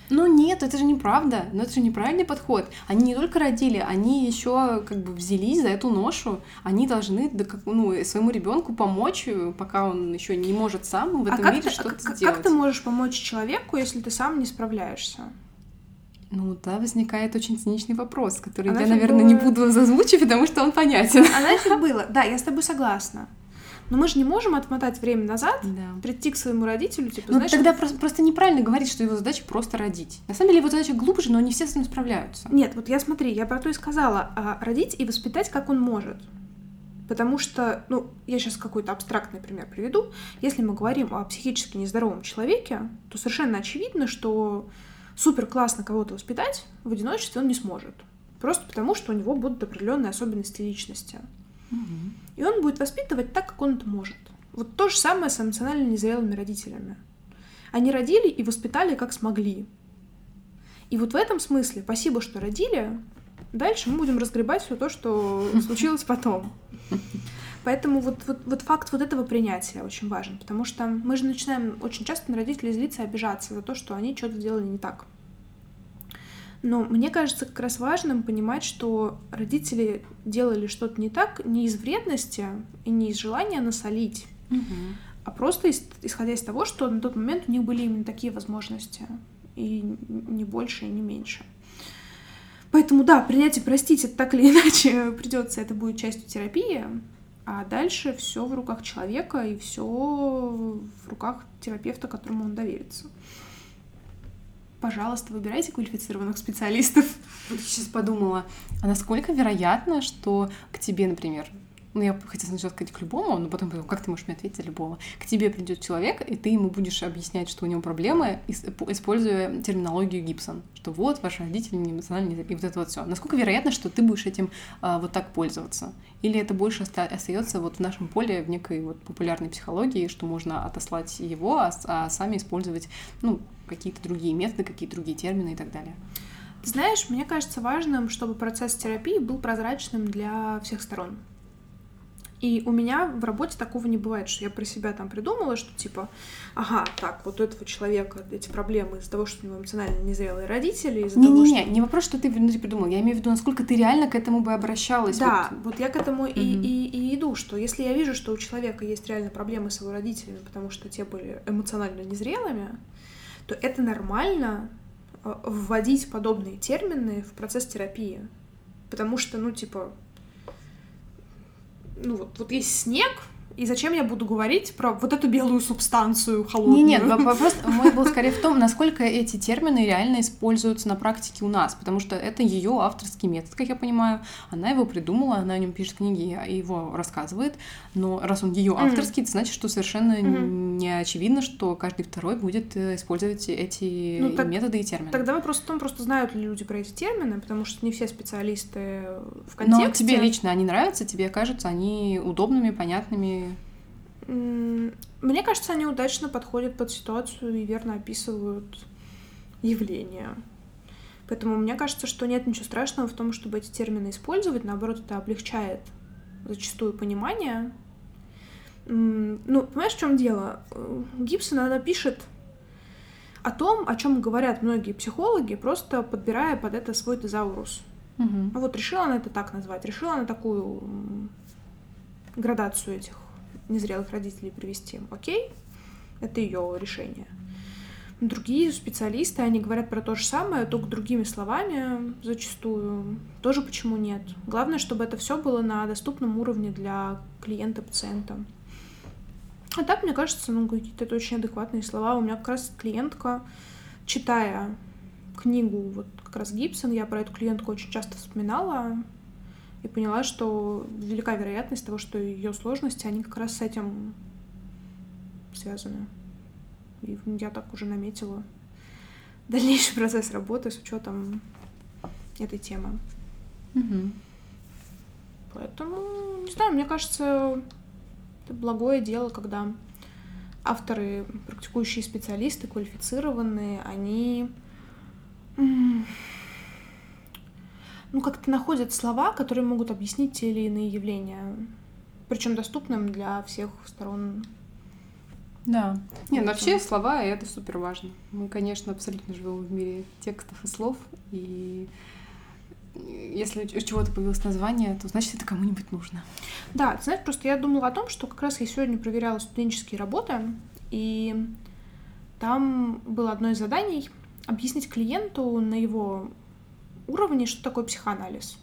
Ну нет, это же неправда. Но это же неправильный подход. Они не только родили, они еще как бы взялись за эту ношу. Они должны ну, своему ребенку помочь, пока он еще не может сам в а этом а мире что-то сделать. Как ты можешь помочь человеку, если ты сам не справляешься? Ну да, возникает очень циничный вопрос, который а я, наверное, было... не буду зазвучить, потому что он понятен. А нафиг было? Да, я с тобой согласна. Но мы же не можем отмотать время назад, Да. прийти к своему родителю, типа, Ну, знаешь, тогда просто, просто неправильно говорить, что его задача просто родить. На самом деле его задача глубже, но не все с ним справляются. Нет, вот я смотри, я про то и сказала, а, родить и воспитать, как он может. Потому что, ну, я сейчас какой-то абстрактный пример приведу. Если мы говорим о психически нездоровом человеке, то совершенно очевидно, что супер классно кого-то воспитать в одиночестве он не сможет. Просто потому, что у него будут определенные особенности личности. И он будет воспитывать так, как он это может. Вот то же самое с эмоционально незрелыми родителями. Они родили и воспитали, как смогли. И вот в этом смысле, спасибо, что родили, дальше мы будем разгребать все то, что [laughs] случилось потом. Поэтому вот, вот, вот факт вот этого принятия очень важен, потому что мы же начинаем очень часто на родителей злиться и обижаться за то, что они что-то сделали не так. Но мне кажется как раз важным понимать, что родители делали что-то не так не из вредности и не из желания насолить, а просто из- исходя из того, что на тот момент у них были именно такие возможности. И не больше, и не меньше. Поэтому да, принять и простить это так или иначе [laughs] придется, это будет частью терапии, а дальше все в руках человека и все в руках терапевта, которому он доверится. Пожалуйста, выбирайте квалифицированных специалистов. Вот я сейчас подумала, а насколько вероятно, что к тебе, например, ну, я хотела сначала сказать к любому, но потом подумала, как ты можешь мне ответить за любого? К тебе придет человек, и ты ему будешь объяснять, что у него проблемы, ис- используя терминологию Гибсон, что вот ваши родители не эмоциональные, и вот это вот все. Насколько вероятно, что ты будешь этим а, вот так пользоваться? Или это больше оста- остается вот в нашем поле в некой вот популярной психологии, что можно отослать его, а, а сами использовать, ну, какие-то другие методы, какие-то другие термины и так далее? Знаешь, мне кажется важным, чтобы процесс терапии был прозрачным для всех сторон. И у меня в работе такого не бывает, что я про себя там придумала, что типа, ага, так, вот у этого человека эти проблемы из-за того, что у него эмоционально незрелые родители, из-за того, Не-не-не, что... не вопрос, что ты внутри придумал. Я имею в виду, насколько ты реально к этому бы обращалась. Да, Вот. вот я к этому и, Мгм. и, и иду, что если я вижу, что у человека есть реально проблемы с его родителями, потому что те были эмоционально незрелыми, то это нормально э, вводить подобные термины в процесс терапии. Потому что, ну, типа, ну вот, вот есть снег, и зачем я буду говорить про вот эту белую субстанцию холодную? Не, нет, вопрос мой был скорее в том, насколько эти термины реально используются на практике у нас, потому что это ее авторский метод, как я понимаю. Она его придумала, она о нем пишет книги и его рассказывает. Но раз он ее авторский, это значит, что совершенно Мгм. не очевидно, что каждый второй будет э, использовать эти Ну, так- методы и термины. Тогда вопрос в том, просто знают ли люди про эти термины, потому что не все специалисты в Но контексте. тебе лично они нравятся, тебе кажутся они удобными, понятными. Мне кажется, они удачно подходят под ситуацию и верно описывают явление. Поэтому мне кажется, что нет ничего страшного в том, чтобы эти термины использовать. Наоборот, это облегчает зачастую понимание. Ну, понимаешь, в чем дело? Гибсон, она пишет о том, о чем говорят многие психологи, просто подбирая под это свой тезаурус. Ну вот решила она это так назвать, решила она такую градацию этих незрелых родителей привести. Окей, это ее решение. Другие специалисты, они говорят про то же самое, только другими словами зачастую. Тоже почему нет. Главное, чтобы это все было на доступном уровне для клиента, пациента. А так, мне кажется, ну, какие-то очень адекватные слова. У меня как раз клиентка, читая книгу вот как раз Гибсон, я про эту клиентку очень часто вспоминала и поняла, что велика вероятность того, что ее сложности, они как раз с этим связаны. И я так уже наметила [laughs] дальнейший процесс работы с учетом этой темы. Мгм. Поэтому, не знаю, мне кажется, это благое дело, когда авторы, практикующие специалисты, квалифицированные, они ну, как-то находят слова, которые могут объяснить те или иные явления, причем доступным для всех сторон. Да. Нет, Это- вообще слова и это супер важно. Мы, конечно, абсолютно живем в мире текстов и слов, и если у чего-то появилось название, то значит это кому-нибудь нужно. Да, ты знаешь, просто я думала о том, что как раз я сегодня проверяла студенческие работы, и там было одно из заданий объяснить клиенту на его уровне, что такое психоанализ.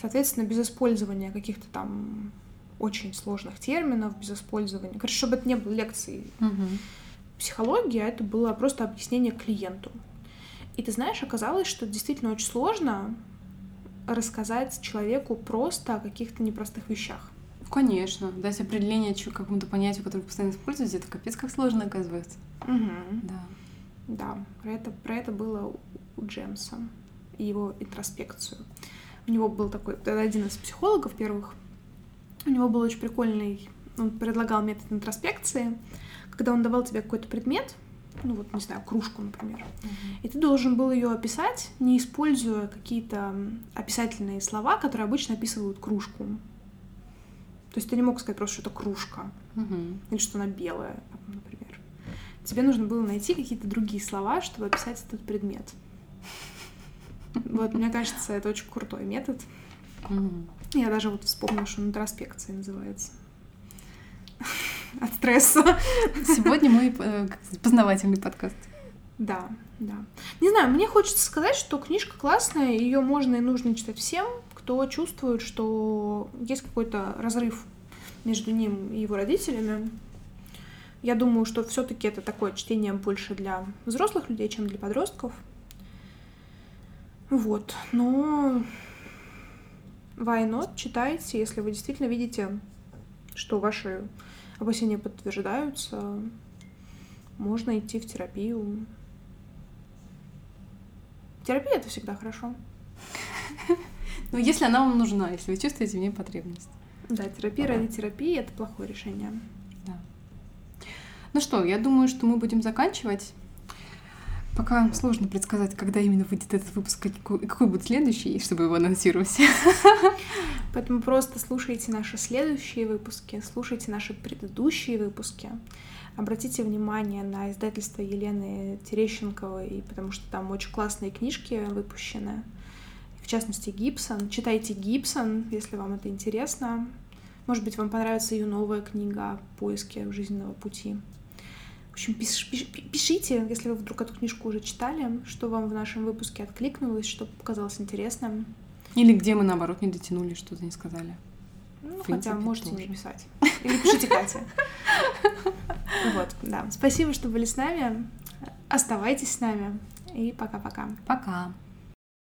Соответственно, без использования каких-то там очень сложных терминов, без использования. Короче, чтобы это не было лекцией угу. психологии, а это было просто объяснение клиенту. И ты знаешь, оказалось, что действительно очень сложно рассказать человеку просто о каких-то непростых вещах. Конечно, дать определение какому-то понятию, которое постоянно используете, это капец как сложно оказывается. Угу. Да. Да, про это, про это было у Джемса и его интроспекцию. У него был такой, один из психологов первых, у него был очень прикольный, он предлагал метод интроспекции, когда он давал тебе какой-то предмет, ну вот, не знаю, кружку, например, uh-huh. и ты должен был ее описать, не используя какие-то описательные слова, которые обычно описывают кружку. То есть ты не мог сказать просто, что это кружка, uh-huh. или что она белая, например. Тебе нужно было найти какие-то другие слова, чтобы описать этот предмет. Вот, мне кажется, это очень крутой метод. Я даже вот вспомнила, что он интроспекция называется. От стресса. Сегодня мой э, познавательный подкаст. Да, да. Не знаю, мне хочется сказать, что книжка классная, ее можно и нужно читать всем, кто чувствует, что есть какой-то разрыв между ним и его родителями. Я думаю, что все-таки это такое чтение больше для взрослых людей, чем для подростков. Вот, но why not? Читайте, если вы действительно видите, что ваши опасения подтверждаются, можно идти в терапию. Терапия — это всегда хорошо. [laughs] Ну, если она вам нужна, если вы чувствуете в ней потребность. Да, терапия ради терапии — это плохое решение. Да. Ну что, я думаю, что мы будем заканчивать. Пока сложно предсказать, когда именно выйдет этот выпуск, какой, какой будет следующий, чтобы его анонсировать. [laughs] Поэтому просто слушайте наши следующие выпуски, слушайте наши предыдущие выпуски. Обратите внимание на издательство Елены Терещенковой, потому что там очень классные книжки выпущены. В частности, Гибсон. Читайте Гибсон, если вам это интересно. Может быть, вам понравится ее новая книга о поиске жизненного пути. В общем, пиш, пиш, пишите, если вы вдруг эту книжку уже читали, что вам в нашем выпуске откликнулось, что показалось интересным. Или где мы, наоборот, не дотянули, что-то не сказали. Ну, принципе, хотя можете тоже. не писать. Или пишите Кате. [laughs] Вот, да. Спасибо, что были с нами. Оставайтесь с нами. И пока-пока. Пока. -пока. пока.